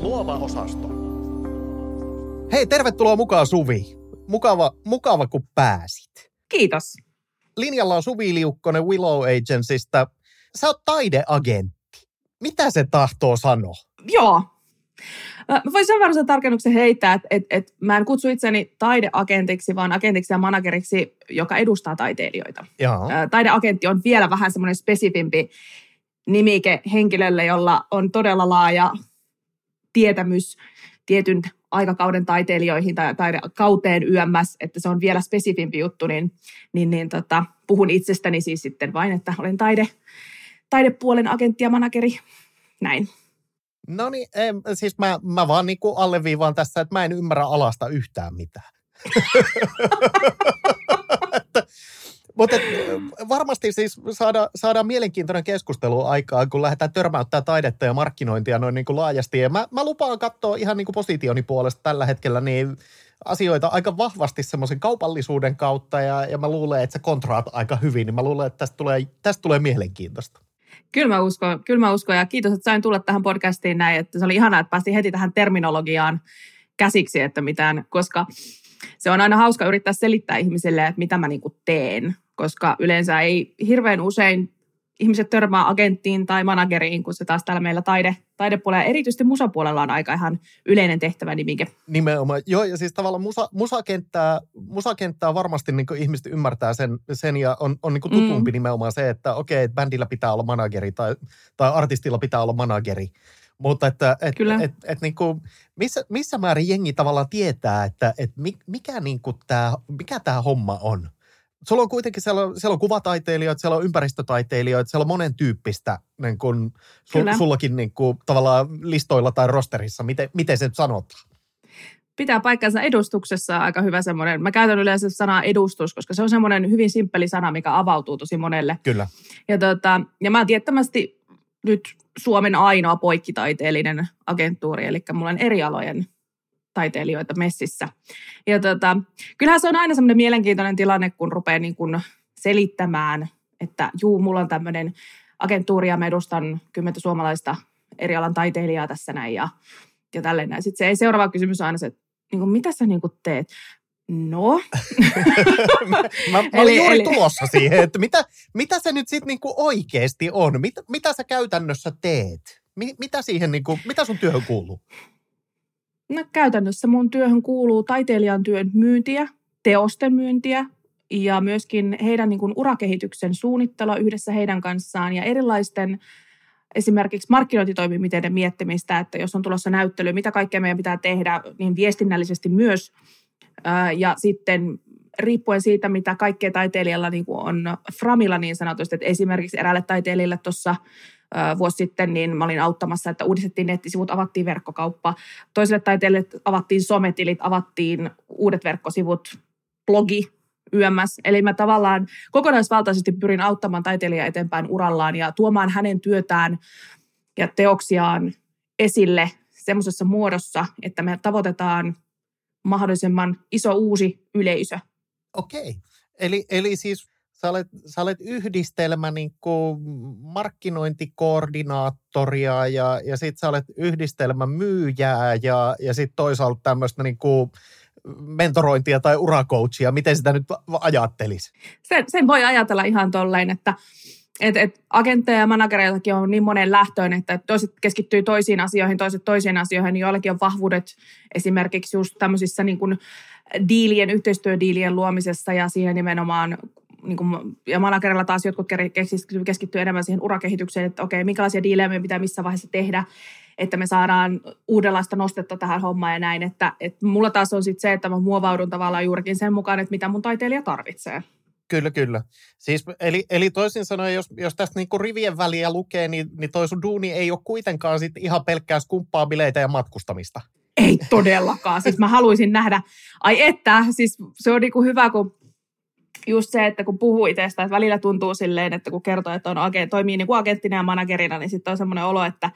Luova osasto. Hei, tervetuloa mukaan Suvi. Mukava, mukava kun pääsit. Kiitos. Linjalla on Suvi Liukkonen Willow Agencystä. Sä oot taideagentti. Mitä se tahtoo sanoa? Joo. Mä voisin sen verran sen tarkennuksen heittää, että et, et mä en kutsu itseni taideagentiksi, vaan agentiksi ja manageriksi, joka edustaa taiteilijoita. Joo. Taideagentti on vielä vähän semmoinen spesifimpi nimike henkilölle, jolla on todella laaja tietämys tietyn aikakauden taiteilijoihin tai taidekauteen yömmäs, että se on vielä spesifimpi juttu, niin, niin, niin tota, puhun itsestäni siis sitten vain, että olen taide, taidepuolen agentti ja manageri. Näin. No niin, siis mä, mä vaan niin kuin alleviivaan tässä, että mä en ymmärrä alasta yhtään mitään. Mutta varmasti siis saada, saadaan mielenkiintoinen keskustelu aikaan, kun lähdetään törmäyttämään taidetta ja markkinointia noin niin kuin laajasti. Ja mä, mä lupaan katsoa ihan niin kuin positioni puolesta tällä hetkellä niin asioita aika vahvasti semmoisen kaupallisuuden kautta ja, ja mä luulen, että se kontraat aika hyvin, niin mä luulen, että tästä tulee, tästä tulee mielenkiintoista. Kyllä mä, uskon, kyllä mä uskon ja kiitos, että sain tulla tähän podcastiin näin, että se oli ihanaa, että päästiin heti tähän terminologiaan käsiksi, että mitään, koska se on aina hauska yrittää selittää ihmisille, että mitä mä niin teen, koska yleensä ei hirveän usein ihmiset törmää agenttiin tai manageriin, kun se taas täällä meillä taide, taidepuolella, erityisesti musapuolella on aika ihan yleinen tehtävä nimike. Nimenomaan. Joo, ja siis tavallaan musa, musakenttää, musakenttää varmasti niin ihmiset ymmärtää sen, sen ja on, on niin tutumpi mm. nimenomaan se, että okei, okay, bändillä pitää olla manageri tai, tai artistilla pitää olla manageri. Mutta että et, Kyllä. Et, et, et niin kuin, missä, missä määrin jengi tavallaan tietää, että et mikä, niin kuin tää, mikä tämä homma on? Sulla on kuitenkin, siellä on, siellä on kuvataiteilijoita, siellä on ympäristötaiteilijoita, siellä on monen tyyppistä niin kuin, sul, sullakin niin kuin, tavallaan listoilla tai rosterissa. Miten, miten se sanotaan? pitää paikkansa edustuksessa aika hyvä semmoinen. Mä käytän yleensä sanaa edustus, koska se on semmoinen hyvin simppeli sana, mikä avautuu tosi monelle. Kyllä. Ja, tota, ja mä oon tiettämästi nyt Suomen ainoa poikkitaiteellinen agenttuuri, eli mulla on eri alojen taiteilijoita messissä. Ja tota, kyllähän se on aina semmoinen mielenkiintoinen tilanne, kun rupeaa niin kuin selittämään, että juu, mulla on tämmöinen agenttuuri ja mä edustan kymmentä suomalaista eri alan taiteilijaa tässä näin ja, ja tälleen näin. Sitten se ei seuraava kysymys on aina se, että niin kuin, mitä sä niin kuin teet? No. mä, mä, mä eli, juuri eli... tulossa siihen, että mitä, mitä se nyt sitten niinku oikeasti on? Mit, mitä sä käytännössä teet? Mi, mitä siihen niinku, mitä sun työhön kuuluu? No käytännössä mun työhön kuuluu taiteilijan työn myyntiä, teosten myyntiä ja myöskin heidän niin kuin urakehityksen suunnittelua yhdessä heidän kanssaan ja erilaisten esimerkiksi markkinointitoimenpiteiden miettimistä, että jos on tulossa näyttely, mitä kaikkea meidän pitää tehdä, niin viestinnällisesti myös. Ja sitten riippuen siitä, mitä kaikkea taiteilijalla niin kuin on framilla niin sanotusti, että esimerkiksi eräälle taiteilijalle tuossa vuosi sitten, niin mä olin auttamassa, että uudistettiin nettisivut, avattiin verkkokauppa. Toiselle taiteilijalle avattiin sometilit, avattiin uudet verkkosivut, blogi, YMS. Eli mä tavallaan kokonaisvaltaisesti pyrin auttamaan taiteilijaa eteenpäin urallaan ja tuomaan hänen työtään ja teoksiaan esille semmoisessa muodossa, että me tavoitetaan mahdollisimman iso uusi yleisö. Okei. Eli, eli siis sä olet, sä olet yhdistelmä niin kuin markkinointikoordinaattoria ja, ja sitten sä olet yhdistelmä myyjää ja, ja sitten toisaalta tämmöistä niin kuin mentorointia tai urakoutsia. Miten sitä nyt ajattelisi? Sen, sen voi ajatella ihan tolleen, että et, et agentteja ja managereitakin on niin monen lähtöön, että toiset keskittyy toisiin asioihin, toiset toisiin asioihin, niin joillakin on vahvuudet esimerkiksi just tämmöisissä niin kuin diilien, yhteistyödiilien luomisessa ja siinä nimenomaan niin kuin, ja managerilla taas jotkut keskittyy enemmän siihen urakehitykseen, että okei, minkälaisia diilejä me pitää missä vaiheessa tehdä, että me saadaan uudenlaista nostetta tähän hommaan ja näin. Että, että mulla taas on sitten se, että mä muovaudun tavallaan juurikin sen mukaan, että mitä mun taiteilija tarvitsee. Kyllä, kyllä. Siis, eli, eli toisin sanoen, jos, jos tästä niinku rivien väliä lukee, niin, niin toi sun duuni ei ole kuitenkaan sit ihan pelkkää skumppaa bileitä ja matkustamista. Ei todellakaan. Siis mä haluaisin nähdä, ai että, siis se on niinku hyvä, kun just se, että kun puhuu itsestä, että välillä tuntuu silleen, että kun kertoo, että on agent, toimii niin kuin agenttina ja managerina, niin sitten on semmoinen olo, että,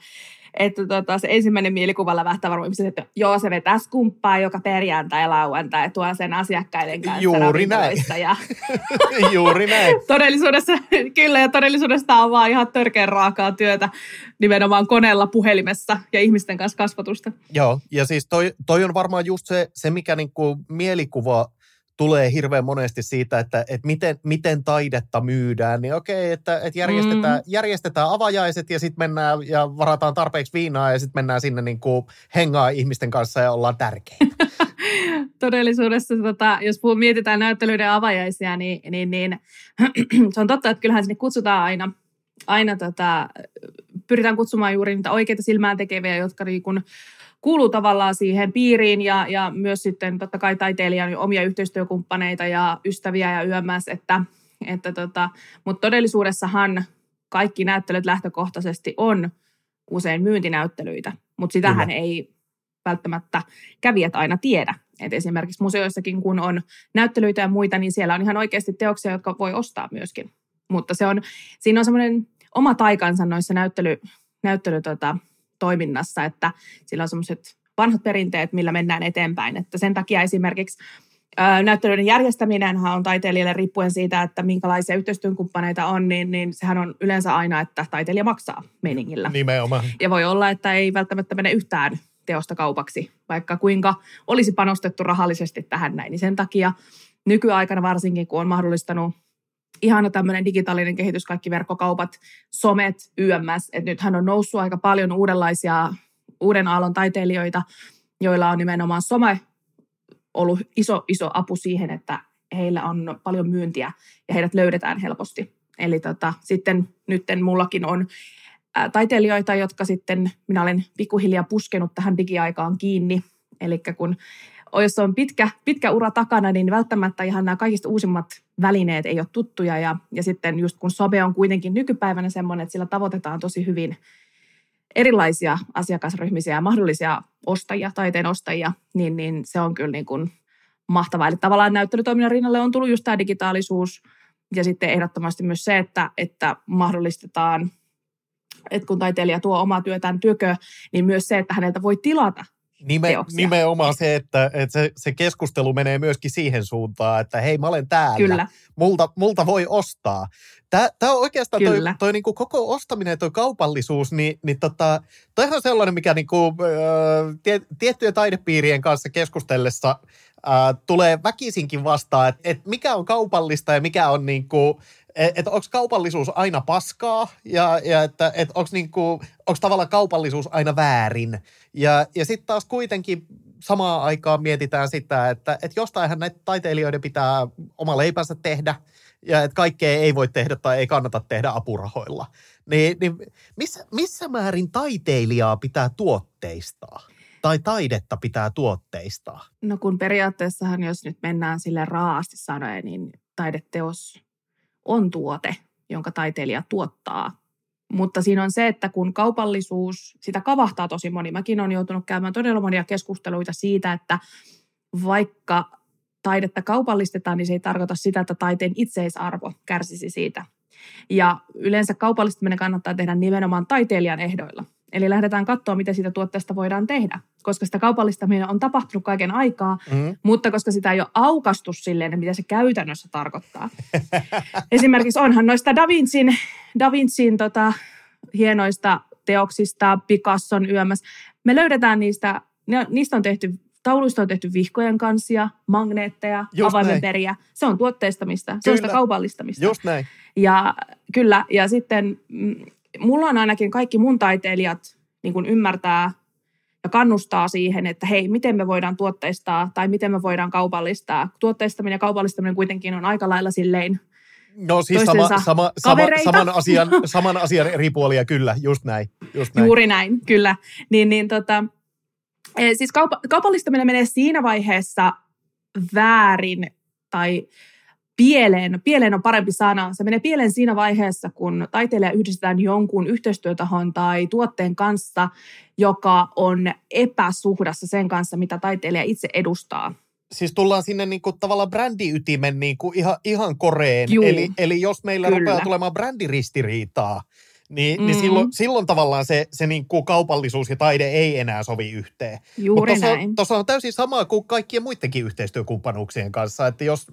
että tota, se ensimmäinen mielikuva lävähtää varmaan että joo, se vetää skumppaa joka perjantai ja lauantai tuo sen asiakkaiden kanssa Juuri näin. Ja Juuri näin. todellisuudessa, kyllä, ja todellisuudessa on vaan ihan törkeän raakaa työtä nimenomaan koneella, puhelimessa ja ihmisten kanssa kasvatusta. Joo, ja siis toi, toi on varmaan just se, se mikä niinku mielikuva tulee hirveän monesti siitä, että, että miten, miten taidetta myydään, niin okei, että, että järjestetään, mm. järjestetään avajaiset ja sitten mennään ja varataan tarpeeksi viinaa ja sitten mennään sinne niin kuin hengaa ihmisten kanssa ja ollaan tärkeitä. Todellisuudessa, tota, jos mietitään näyttelyiden avajaisia, niin, niin, niin se on totta, että kyllähän sinne kutsutaan aina, aina tota, pyritään kutsumaan juuri niitä oikeita silmään tekeviä, jotka niin kuin, kuuluu tavallaan siihen piiriin ja, ja myös sitten totta kai taiteilijan omia yhteistyökumppaneita ja ystäviä ja yömäs, että, että tota, mutta todellisuudessahan kaikki näyttelyt lähtökohtaisesti on usein myyntinäyttelyitä, mutta sitähän Kyllä. ei välttämättä kävijät aina tiedä. Et esimerkiksi museoissakin, kun on näyttelyitä ja muita, niin siellä on ihan oikeasti teoksia, jotka voi ostaa myöskin. Mutta se on, siinä on semmoinen oma taikansa noissa näyttely, näyttely tota, toiminnassa, että sillä on semmoiset vanhat perinteet, millä mennään eteenpäin. Että sen takia esimerkiksi näyttelyiden järjestäminen on taiteilijalle riippuen siitä, että minkälaisia yhteistyökumppaneita on, niin, niin sehän on yleensä aina, että taiteilija maksaa meningillä. Nimenomaan. Ja voi olla, että ei välttämättä mene yhtään teosta kaupaksi, vaikka kuinka olisi panostettu rahallisesti tähän näin. Niin sen takia nykyaikana varsinkin, kun on mahdollistanut ihana tämmöinen digitaalinen kehitys, kaikki verkkokaupat, somet, YMS, että nythän on noussut aika paljon uudenlaisia uuden aallon taiteilijoita, joilla on nimenomaan some ollut iso, iso apu siihen, että heillä on paljon myyntiä ja heidät löydetään helposti. Eli tota, sitten nytten mullakin on taiteilijoita, jotka sitten minä olen pikkuhiljaa puskenut tähän digiaikaan kiinni. Eli kun jos on pitkä, pitkä ura takana, niin välttämättä ihan nämä kaikista uusimmat välineet ei ole tuttuja. Ja, ja sitten just kun sobe on kuitenkin nykypäivänä semmoinen, että sillä tavoitetaan tosi hyvin erilaisia asiakasryhmisiä ja mahdollisia ostajia, taiteen ostajia, niin, niin se on kyllä niin kuin mahtavaa. Eli tavallaan näyttelytoiminnan rinnalle on tullut just tämä digitaalisuus ja sitten ehdottomasti myös se, että, että mahdollistetaan että kun taiteilija tuo omaa työtään työkö, niin myös se, että häneltä voi tilata Nime, nimenomaan se, että, että se, se keskustelu menee myöskin siihen suuntaan, että hei mä olen täällä, Kyllä. Multa, multa voi ostaa. Tämä, on oikeastaan Kyllä. toi, toi niin kuin koko ostaminen ja toi kaupallisuus, niin, niin tota, toi on sellainen, mikä niin kuin, äh, tie, tiettyjen taidepiirien kanssa keskustellessa äh, tulee väkisinkin vastaan, että, että mikä on kaupallista ja mikä on niin kuin, että et onko kaupallisuus aina paskaa ja, ja että et onko niinku, tavallaan kaupallisuus aina väärin. Ja, ja sitten taas kuitenkin samaan aikaan mietitään sitä, että et jostainhan näitä taiteilijoiden pitää oma leipänsä tehdä ja että kaikkea ei voi tehdä tai ei kannata tehdä apurahoilla. Niin, niin missä, missä määrin taiteilijaa pitää tuotteistaa? Tai taidetta pitää tuotteistaa? No kun periaatteessahan, jos nyt mennään sille raasti sanoen, niin taideteos on tuote, jonka taiteilija tuottaa. Mutta siinä on se, että kun kaupallisuus, sitä kavahtaa tosi moni. Mäkin olen joutunut käymään todella monia keskusteluita siitä, että vaikka taidetta kaupallistetaan, niin se ei tarkoita sitä, että taiteen itseisarvo kärsisi siitä. Ja yleensä kaupallistaminen kannattaa tehdä nimenomaan taiteilijan ehdoilla. Eli lähdetään katsoa, miten siitä tuotteesta voidaan tehdä, koska sitä kaupallistaminen on tapahtunut kaiken aikaa, mm-hmm. mutta koska sitä ei ole aukastu silleen, mitä se käytännössä tarkoittaa. Esimerkiksi onhan noista Da Vincin, da Vincin tota, hienoista teoksista, Picasson yömäs. Me löydetään niistä, ne, niistä on tehty Tauluista on tehty vihkojen kansia, magneetteja, avaimenperiä. Se on tuotteistamista, kyllä. se on sitä kaupallistamista. Just näin. Ja kyllä, ja sitten mm, mulla on ainakin kaikki mun taiteilijat niin kuin ymmärtää ja kannustaa siihen, että hei, miten me voidaan tuotteistaa tai miten me voidaan kaupallistaa. Tuotteistaminen ja kaupallistaminen kuitenkin on aika lailla silleen No siis sama, sama, sama, saman, asian, saman asian eri puolia, kyllä, just näin. Just näin. Juuri näin, kyllä. Niin, niin tota, eh, siis kaupa, kaupallistaminen menee siinä vaiheessa väärin tai pieleen, pieleen on parempi sana. Se menee pieleen siinä vaiheessa, kun taiteilija yhdistetään jonkun yhteistyötahon tai tuotteen kanssa, joka on epäsuhdassa sen kanssa, mitä taiteilija itse edustaa. Siis tullaan sinne niin kuin tavallaan brändiytimen niin kuin ihan, ihan koreen. Juu, eli, eli jos meillä kyllä. rupeaa tulemaan brändiristiriitaa, niin, mm. niin silloin, silloin tavallaan se, se niin kuin kaupallisuus ja taide ei enää sovi yhteen. Juuri Mutta näin. Tuossa on täysin sama kuin kaikkien muidenkin yhteistyökumppanuuksien kanssa, että jos,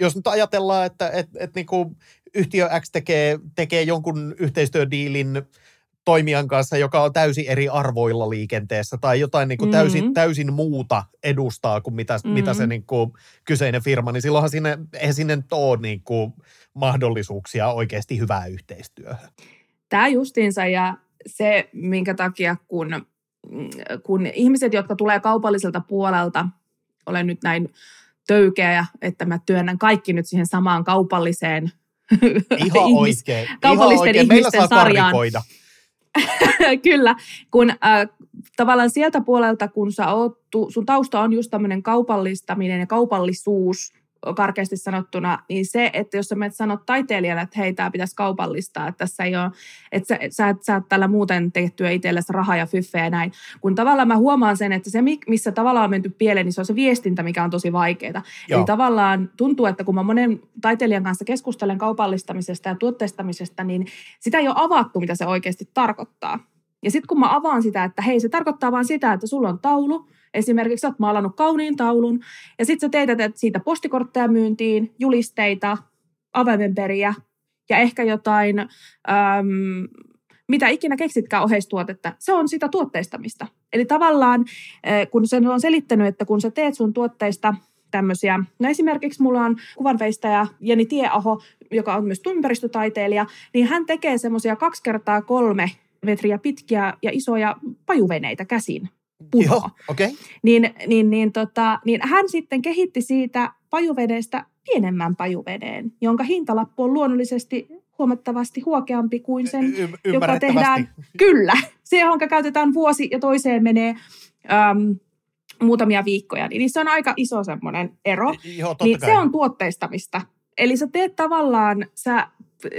jos nyt ajatellaan, että et, et niin kuin yhtiö X tekee, tekee jonkun yhteistyödiilin toimijan kanssa, joka on täysin eri arvoilla liikenteessä tai jotain niin kuin täysin, Mhm. täysin muuta edustaa kuin mitä, mm-hmm. mitä se Mhm. niin kuin kyseinen firma, niin silloinhan sinne, eihän sinne ole niin kuin mahdollisuuksia oikeasti hyvää yhteistyöhön. Tämä justiinsa ja se, minkä takia kun, kun ihmiset, jotka tulee kaupalliselta puolelta, olen nyt näin töykeä, että mä työnnän kaikki nyt siihen samaan kaupalliseen Ihan ihmis- oikein. Ihan kaupallisten oikein. Meillä ihmisten saa sarjaan. Kyllä, kun äh, tavallaan sieltä puolelta, kun sä oot, tu- sun tausta on just tämmöinen kaupallistaminen ja kaupallisuus karkeasti sanottuna, niin se, että jos sä menet sanot taiteilijalle, että hei, tämä pitäisi kaupallistaa, että tässä ei ole, että sä, sä, et saat tällä muuten tehtyä itsellesi rahaa ja fyffejä ja näin. Kun tavallaan mä huomaan sen, että se, mi- missä tavallaan on menty pieleen, niin se on se viestintä, mikä on tosi vaikeaa. Eli tavallaan tuntuu, että kun mä monen taiteilijan kanssa keskustelen kaupallistamisesta ja tuotteistamisesta, niin sitä ei ole avattu, mitä se oikeasti tarkoittaa. Ja sitten kun mä avaan sitä, että hei, se tarkoittaa vaan sitä, että sulla on taulu, esimerkiksi oot maalannut kauniin taulun, ja sitten sä teetät siitä postikortteja myyntiin, julisteita, avaimenperiä ja ehkä jotain, äm, mitä ikinä keksitkään oheistuotetta, se on sitä tuotteistamista. Eli tavallaan, kun sen on selittänyt, että kun sä teet sun tuotteista tämmöisiä, no esimerkiksi mulla on kuvanveistäjä Jeni Tieaho, joka on myös ympäristötaiteilija, niin hän tekee semmoisia kaksi kertaa kolme metriä pitkiä ja isoja pajuveneitä käsin. Joo, Punoa. okei. Okay. Niin, niin, niin, tota, niin hän sitten kehitti siitä pajuvedeestä pienemmän pajuvedeen, jonka hintalappu on luonnollisesti huomattavasti huokeampi kuin sen, Y- joka ymmärrettävästi. tehdään. Kyllä, se, johon käytetään vuosi ja toiseen menee äm, muutamia viikkoja. Niin se on aika iso semmoinen ero. Joo, Niin kai. se on tuotteistamista. Eli sä teet tavallaan, sä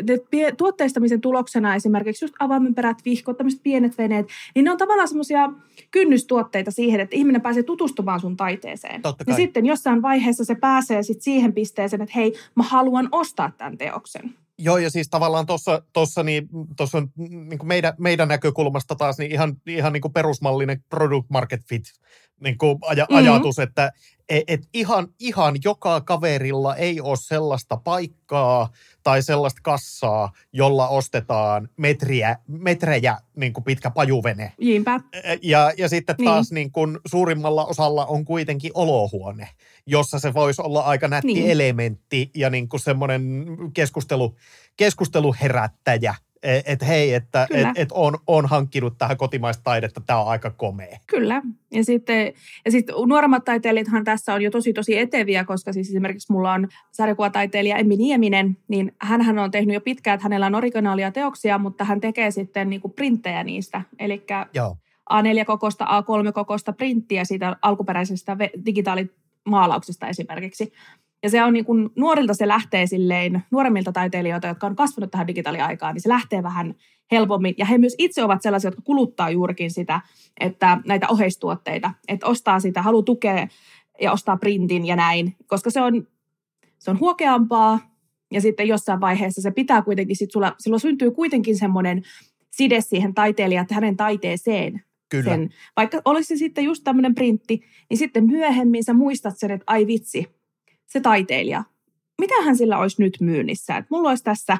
ne tuotteistamisen tuloksena esimerkiksi just avaimenperät, vihkot, tämmöiset pienet veneet, niin ne on tavallaan semmoisia kynnystuotteita siihen, että ihminen pääsee tutustumaan sun taiteeseen. Totta Ja kai. sitten jossain vaiheessa se pääsee sit siihen pisteeseen, että hei, mä haluan ostaa tämän teoksen. Joo, ja siis tavallaan tuossa tossa, niin, tossa on niin kuin meidän, meidän näkökulmasta taas niin ihan, ihan niin kuin perusmallinen product market fit niin kuin aja, Mhm. ajatus, että et, et ihan, ihan joka kaverilla ei ole sellaista paikkaa tai sellaista kassaa, jolla ostetaan metriä, metrejä niin kuin pitkä pajuvene. Jiinpä. Ja, ja sitten Niin. taas niin kuin suurimmalla osalla on kuitenkin olohuone, jossa se voisi olla aika nätti Niin. niin. elementti ja niin kuin semmoinen keskustelu, keskusteluherättäjä. Että et, hei, että et, et on, on hankkinut tähän kotimaista taidetta, tämä on aika komea. Kyllä. Ja sitten, ja sitten nuoremmat taiteilijathan tässä on jo tosi tosi eteviä, koska siis esimerkiksi mulla on sarjakuvataiteilija Emmi Nieminen, niin hän on tehnyt jo pitkään, että hänellä on originaalia teoksia, mutta hän tekee sitten niinku printtejä niistä. Eli Joo, A4-kokosta, A3-kokosta printtiä siitä alkuperäisestä ve- digitaalimaalauksesta esimerkiksi. Ja se on niin kuin, nuorilta se lähtee silleen, nuoremmilta taiteilijoilta, jotka on kasvanut tähän digitaaliaikaan, niin se lähtee vähän helpommin. Ja he myös itse ovat sellaisia, jotka kuluttaa juurikin sitä, että näitä oheistuotteita, että ostaa sitä, haluaa tukea ja ostaa printin ja näin, koska se on, se on huokeampaa ja sitten jossain vaiheessa se pitää kuitenkin, sit sulla, silloin syntyy kuitenkin semmoinen side siihen taiteilijaan, että hänen taiteeseen kyllä. sen, vaikka olisi se sitten just tämmöinen printti, niin sitten myöhemmin sä muistat sen, että ai vitsi, se taiteilija, mitähän sillä olisi nyt myynnissä? Että mulla olisi tässä,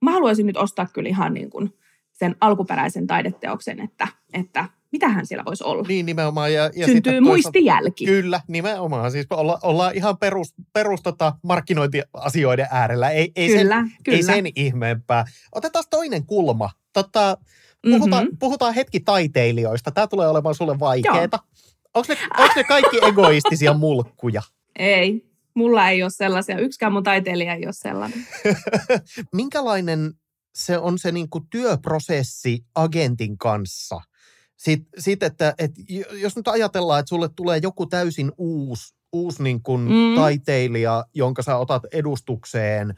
mä haluaisin nyt ostaa kyllä ihan niin kuin sen alkuperäisen taideteoksen, että, että mitähän siellä voisi olla. Niin nimenomaan. Ja, ja Syntyy muistijälki. Kyllä, nimenomaan. Siis olla, ollaan ihan perus, perus tota markkinointiasioiden äärellä. Ei, ei, sen, kyllä, kyllä. ei sen ihmeempää. Otetaan toinen kulma. Tota, Puhutaan, Mhm. mm-hmm. puhutaan hetki taiteilijoista. Tämä tulee olemaan sulle vaikeeta. Onko ne, onko ne kaikki egoistisia mulkkuja? Ei, mulla ei ole sellaisia. Yksikään mun taiteilija ei ole sellainen. Minkälainen se on se niin kuin työprosessi agentin kanssa? Sitten, sit, että, että jos nyt ajatellaan, että sulle tulee joku täysin uusi, uusi niin kuin Mm. mm. taiteilija, jonka sä otat edustukseen,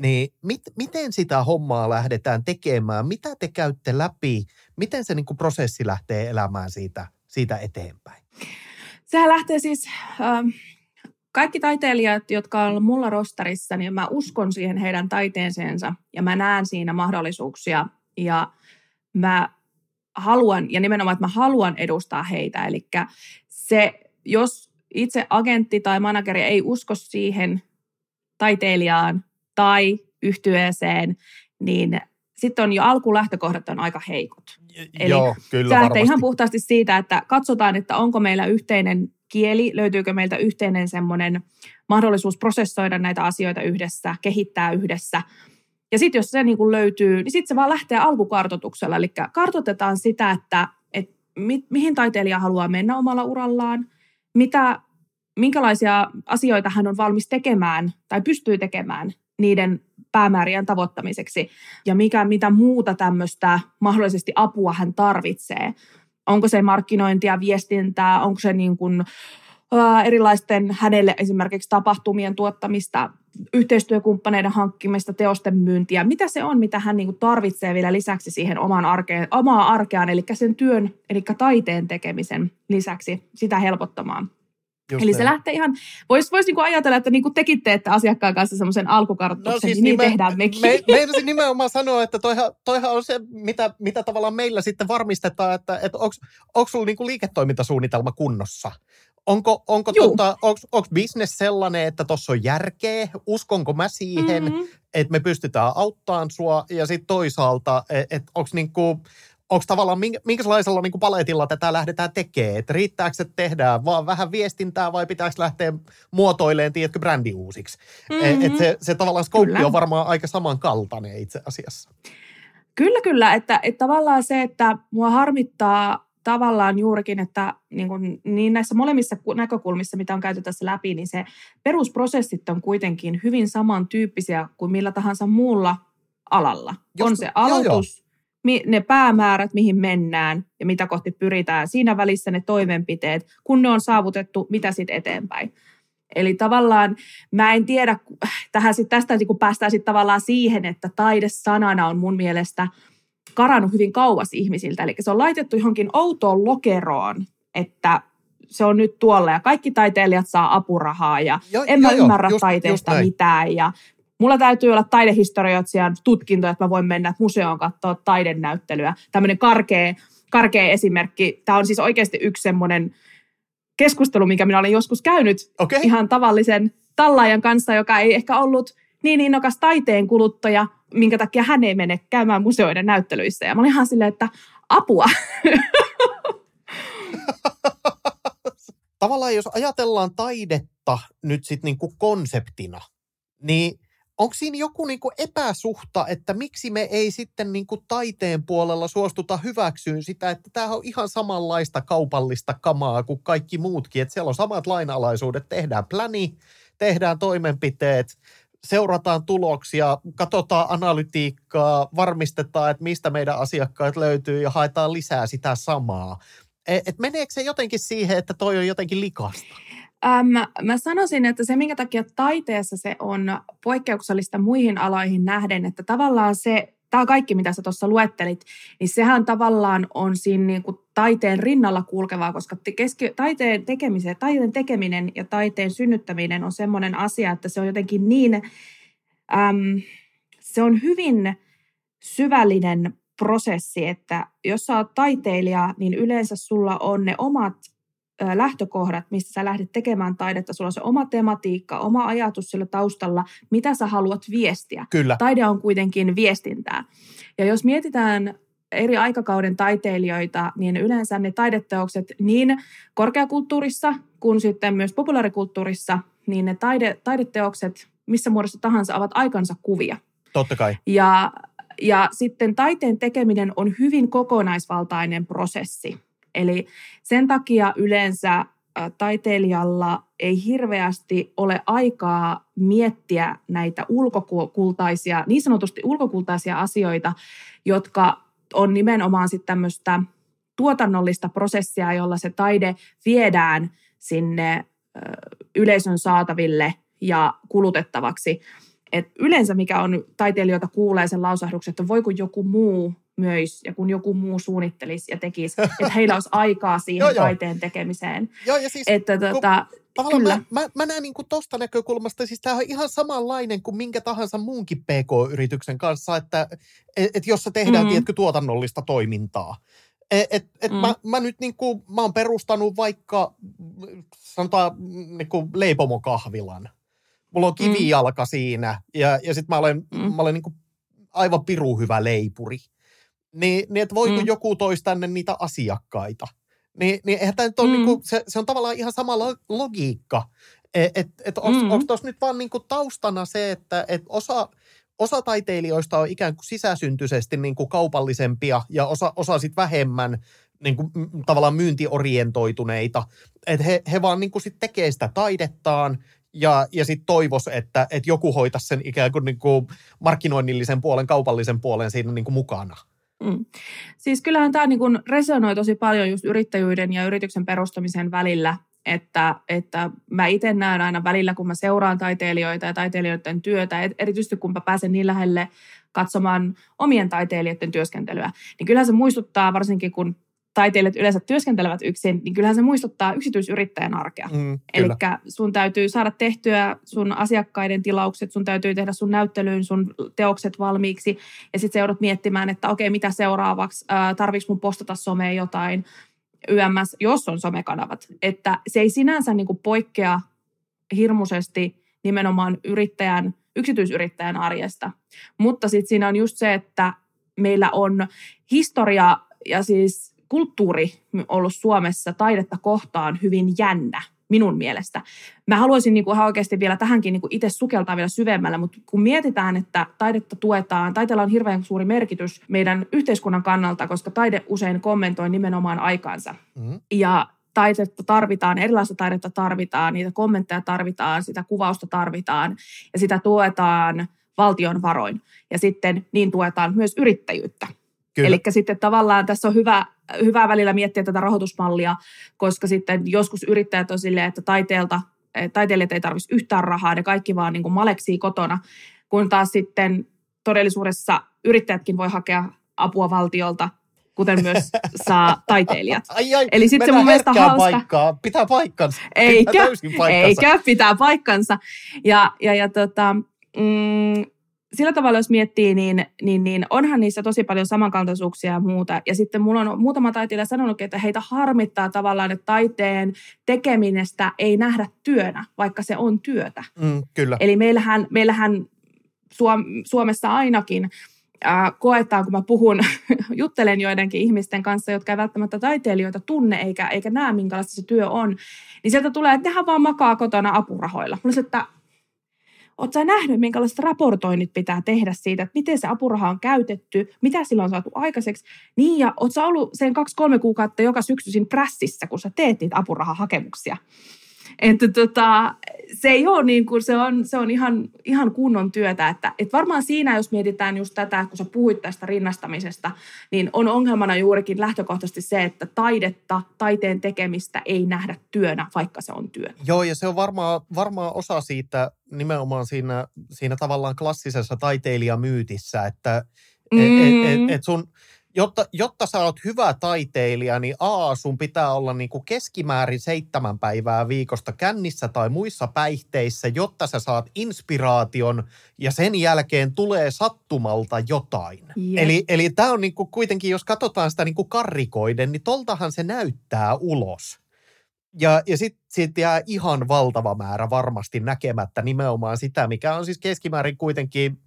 niin mit, miten sitä hommaa lähdetään tekemään? Mitä te käytte läpi? Miten se niin kuin prosessi lähtee elämään siitä, siitä eteenpäin? Sehän lähtee siis, ähm, kaikki taiteilijat, jotka on mulla rostarissa, niin mä uskon siihen heidän taiteeseensa ja mä näen siinä mahdollisuuksia ja mä haluan, ja nimenomaan, että mä haluan edustaa heitä. Eli se, jos itse agentti tai manageri ei usko siihen taiteilijaan tai yhtyeeseen, niin sitten on jo alkulähtökohdat on aika heikot. Eli Joo, kyllä se lähtee ihan puhtaasti siitä, että katsotaan, että onko meillä yhteinen kieli, löytyykö meiltä yhteinen semmoinen mahdollisuus prosessoida näitä asioita yhdessä, kehittää yhdessä. Ja sitten jos se niin kuin löytyy, niin sitten se vaan lähtee alkukartoituksella. Eli kartoitetaan sitä, että, että mi, mihin taiteilija haluaa mennä omalla urallaan, mitä, minkälaisia asioita hän on valmis tekemään tai pystyy tekemään niiden päämäärien tavoittamiseksi ja mikä, mitä muuta tämmöistä mahdollisesti apua hän tarvitsee. Onko se markkinointia, viestintää, onko se niin kuin, ää, erilaisten hänelle esimerkiksi tapahtumien tuottamista, yhteistyökumppaneiden hankkimista, teosten myyntiä. Mitä se on, mitä hän niin kuin tarvitsee vielä lisäksi siihen oman arkeen, omaa arkeaan, eli sen työn, eli taiteen tekemisen lisäksi sitä helpottamaan. Just Eli se lähtee ihan, voisi vois niinku ajatella, että niinku tekin teette asiakkaan kanssa semmoisen alkukartoituksen, no siis niin, niin nime, tehdään mekin. Me, meinasin nimenomaan sanoa, että toihan, toihan on se, mitä, mitä tavallaan meillä sitten varmistetaan, että, että onko sulla niinku liiketoimintasuunnitelma kunnossa? Onko, onko, tota, onko business sellainen, että tuossa on järkeä? Uskonko mä siihen, mm-hmm. että me pystytään auttamaan sua? Ja sitten toisaalta, että et onko niinku, onko tavallaan minkälaisella niin kuin paletilla tätä lähdetään tekemään? Että riittääkö, että tehdään vaan vähän viestintää vai pitääkö lähteä muotoilemaan, tiedätkö, brändi uusiksi? Mm-hmm. Et se, se tavallaan skouppi on varmaan aika samankaltainen itse asiassa. Kyllä, kyllä. Että, että tavallaan se, että mua harmittaa tavallaan juurikin, että niin, kuin, niin näissä molemmissa näkökulmissa, mitä on käyty tässä läpi, niin se perusprosessit on kuitenkin hyvin samantyyppisiä kuin millä tahansa muulla alalla. Just, on se aloitus, joo, joo ne päämäärät, mihin mennään ja mitä kohti pyritään. Siinä välissä ne toimenpiteet, kun ne on saavutettu, mitä sitten eteenpäin. Eli tavallaan mä en tiedä, tähän sit, tästä kun päästään sitten tavallaan siihen, että taide sanana on mun mielestä karannut hyvin kauas ihmisiltä. Eli se on laitettu johonkin outoon lokeroon, että se on nyt tuolla ja kaikki taiteilijat saa apurahaa ja jo, en mä jo, ymmärrä just, taiteesta just mitään ja Mulla täytyy olla taidehistorioitsijan tutkinto, että mä voin mennä museoon katsoa taidenäyttelyä. Tämmöinen karkea, karkea esimerkki. Tämä on siis oikeasti yksi semmoinen keskustelu, minkä minä olen joskus käynyt okay. ihan tavallisen tallaajan kanssa, joka ei ehkä ollut niin innokas taiteen kuluttaja, minkä takia hän ei mene käymään museoiden näyttelyissä. Ja mä olin ihan silleen, että apua. Tavallaan jos ajatellaan taidetta nyt sitten niinku konseptina, niin – onko siinä joku niin kuin epäsuhta, että miksi me ei sitten niin kuin taiteen puolella suostuta hyväksyyn sitä, että tämä on ihan samanlaista kaupallista kamaa kuin kaikki muutkin, että siellä on samat lainalaisuudet, tehdään pläni, tehdään toimenpiteet, seurataan tuloksia, katsotaan analytiikkaa, varmistetaan, että mistä meidän asiakkaat löytyy ja haetaan lisää sitä samaa. Et, et meneekö se jotenkin siihen, että toi on jotenkin likasta? Ähm, mä sanoisin, että se, minkä takia taiteessa se on poikkeuksellista muihin aloihin nähden, että tavallaan se, tämä kaikki, mitä sä tuossa luettelit, niin sehän tavallaan on siinä niin kuin taiteen rinnalla kulkevaa, koska keski, taiteen, tekemisen, taiteen tekeminen ja taiteen synnyttäminen on semmoinen asia, että se on jotenkin niin, äm, se on hyvin syvällinen prosessi, että jos sä oot taiteilija, niin yleensä sulla on ne omat lähtökohdat, mistä sä lähdet tekemään taidetta. Sulla on se oma tematiikka, oma ajatus sillä taustalla, mitä sä haluat viestiä. Kyllä. Taide on kuitenkin viestintää. Ja jos mietitään eri aikakauden taiteilijoita, niin yleensä ne taideteokset niin korkeakulttuurissa kuin sitten myös populaarikulttuurissa, niin ne taide, taideteokset missä muodossa tahansa ovat aikansa kuvia. Totta kai. Ja, ja sitten taiteen tekeminen on hyvin kokonaisvaltainen prosessi. Eli sen takia yleensä taiteilijalla ei hirveästi ole aikaa miettiä näitä ulkokultaisia, niin sanotusti ulkokultaisia asioita, jotka on nimenomaan sitten tämmöistä tuotannollista prosessia, jolla se taide viedään sinne yleisön saataville ja kulutettavaksi. Et yleensä mikä on taiteilijoita kuulee sen lausahduksen, että voi kun joku muu möis ja kun joku muu suunnittelisi ja tekisi, että heillä olisi aikaa siihen joo, taiteen tekemiseen. Joo, ja siis, että, tota, tavallaan kyllä. Mä, mä, mä näen niin tuosta näkökulmasta, siis tämä on ihan samanlainen kuin minkä tahansa muunkin PK-yrityksen kanssa, että et, et jos se tehdään, mm-hmm. tiedätkö, tuotannollista toimintaa. Et, et, et mm. mä, mä nyt niin kuin, mä oon perustanut vaikka, sanotaan niin kuin leipomokahvilan. Mulla on kivijalka mm. siinä ja, ja sitten mä olen, mm. mä olen niin kuin aivan piru hyvä leipuri. Niin, niin että voiko mm. joku toisi tänne niitä asiakkaita? Niin, niin eihän tämä nyt ole, mm. niinku, se, se on tavallaan ihan sama logiikka. Että et, et onko mm. tuossa nyt vaan niinku taustana se, että et osa, osa taiteilijoista on ikään kuin sisäsyntyisesti niinku kaupallisempia ja osa, osa sitten vähemmän niinku, tavallaan myyntiorientoituneita. Että he, he vaan niinku sit tekee sitä taidettaan ja, ja sitten toivos, että, että joku hoitaisi sen ikään kuin, niin kuin markkinoinnillisen puolen, kaupallisen puolen siinä niin kuin mukana. Mm. Siis kyllähän tämä niin resonoi tosi paljon just yrittäjyyden ja yrityksen perustamisen välillä, että, että mä itse näen aina välillä, kun mä seuraan taiteilijoita ja taiteilijoiden työtä, erityisesti kun mä pääsen niin lähelle katsomaan omien taiteilijoiden työskentelyä, niin kyllähän se muistuttaa, varsinkin kun taiteilijat yleensä työskentelevät yksin, niin kyllähän se muistuttaa yksityisyrittäjän arkea. Mm, Eli sun täytyy saada tehtyä sun asiakkaiden tilaukset, sun täytyy tehdä sun näyttelyyn sun teokset valmiiksi, ja sitten se joudut miettimään, että okei, mitä seuraavaksi, tarviiko mun postata someen jotain, YMS, jos on somekanavat. Että se ei sinänsä niin kuin poikkea hirmuisesti nimenomaan yrittäjän, yksityisyrittäjän arjesta. Mutta sitten siinä on just se, että meillä on historia ja siis kulttuuri ollut Suomessa taidetta kohtaan hyvin jännä minun mielestä. Mä haluaisin niin kuin ihan oikeasti vielä tähänkin niin kuin itse sukeltaa vielä syvemmällä, mutta kun mietitään, että taidetta tuetaan, taiteella on hirveän suuri merkitys meidän yhteiskunnan kannalta, koska taide usein kommentoi nimenomaan aikaansa. Mm-hmm. Ja taidetta tarvitaan, erilaista taidetta tarvitaan, niitä kommentteja tarvitaan, sitä kuvausta tarvitaan ja sitä tuetaan valtion varoin. Ja sitten niin tuetaan myös yrittäjyyttä. Eli sitten tavallaan tässä on hyvä, hyvä välillä miettiä tätä rahoitusmallia, koska sitten joskus yrittäjät on silleen, että taiteelta, taiteilijat ei tarvitsisi yhtään rahaa, ne kaikki vaan niin kuin maleksii kotona, kun taas sitten todellisuudessa yrittäjätkin voi hakea apua valtiolta, kuten myös saa taiteilijat. Ai, ai, Eli sitten se mun mielestä hauska. Paikkaa. Pitää paikkansa. Eikä, pitää paikkansa. eikä, pitää paikkansa. Ja, ja, ja tota, mm, sillä tavalla, jos miettii, niin, niin, niin onhan niissä tosi paljon samankaltaisuuksia ja muuta. Ja sitten mulla on muutama taiteilija sanonut, että heitä harmittaa tavallaan, että taiteen tekeminestä ei nähdä työnä, vaikka se on työtä. Mm, kyllä. Eli meillähän, meillähän Suom- Suomessa ainakin äh, koetaan, kun mä puhun, juttelen joidenkin ihmisten kanssa, jotka ei välttämättä taiteilijoita tunne eikä, eikä näe, minkälaista se työ on, niin sieltä tulee, että nehän vaan makaa kotona apurahoilla. Mulla että Oletko sä nähnyt, minkälaiset raportoinnit pitää tehdä siitä, että miten se apuraha on käytetty, mitä sillä on saatu aikaiseksi. Niin, ja oletko sä ollut sen kaksi-kolme kuukautta joka syksyisin prässissä, kun sä teet niitä apurahahakemuksia. Että tota, se ei ole niin kuin, se on, se on ihan, ihan kunnon työtä. Että, että varmaan siinä, jos mietitään just tätä, kun sä puhuit tästä rinnastamisesta, niin on ongelmana juurikin lähtökohtaisesti se, että taidetta, taiteen tekemistä ei nähdä työnä, vaikka se on työ. Joo, ja se on varmaan, varmaan osa siitä nimenomaan siinä, siinä tavallaan klassisessa taiteilijamyytissä, että mm. et, et, et sun – jotta, jotta sä oot hyvä taiteilija, niin A, sun pitää olla niin kuin keskimäärin seitsemän päivää viikosta kännissä tai muissa päihteissä, jotta sä saat inspiraation ja sen jälkeen tulee sattumalta jotain. Yep. Eli, eli tämä on niin kuin kuitenkin, jos katsotaan sitä niin kuin karrikoiden, niin toltahan se näyttää ulos. Ja, ja sitten sit jää ihan valtava määrä varmasti näkemättä nimenomaan sitä, mikä on siis keskimäärin kuitenkin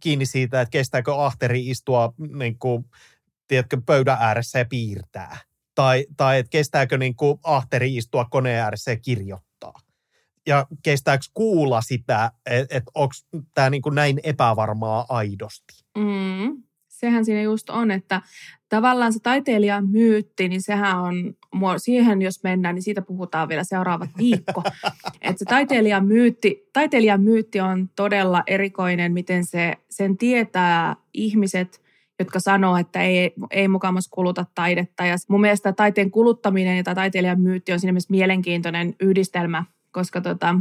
kiinni siitä, että kestääkö ahteri istua niin kuin, tiedätkö, pöydän ääressä ja piirtää. Tai, tai että kestääkö niin kuin, ahteri istua koneen ääressä ja kirjoittaa. Ja kestääkö kuulla sitä, että, että onko tämä niin näin epävarmaa aidosti. Mm sehän siinä just on, että tavallaan se taiteilijan myytti, niin sehän on, siihen jos mennään, niin siitä puhutaan vielä seuraavat viikko. Että se taiteilijan myytti, taiteilijan myytti on todella erikoinen, miten se, sen tietää ihmiset, jotka sanoo, että ei, ei mukamas kuluta taidetta. Ja mun mielestä taiteen kuluttaminen ja taiteilijan myytti on siinä mielessä mielenkiintoinen yhdistelmä, koska tota,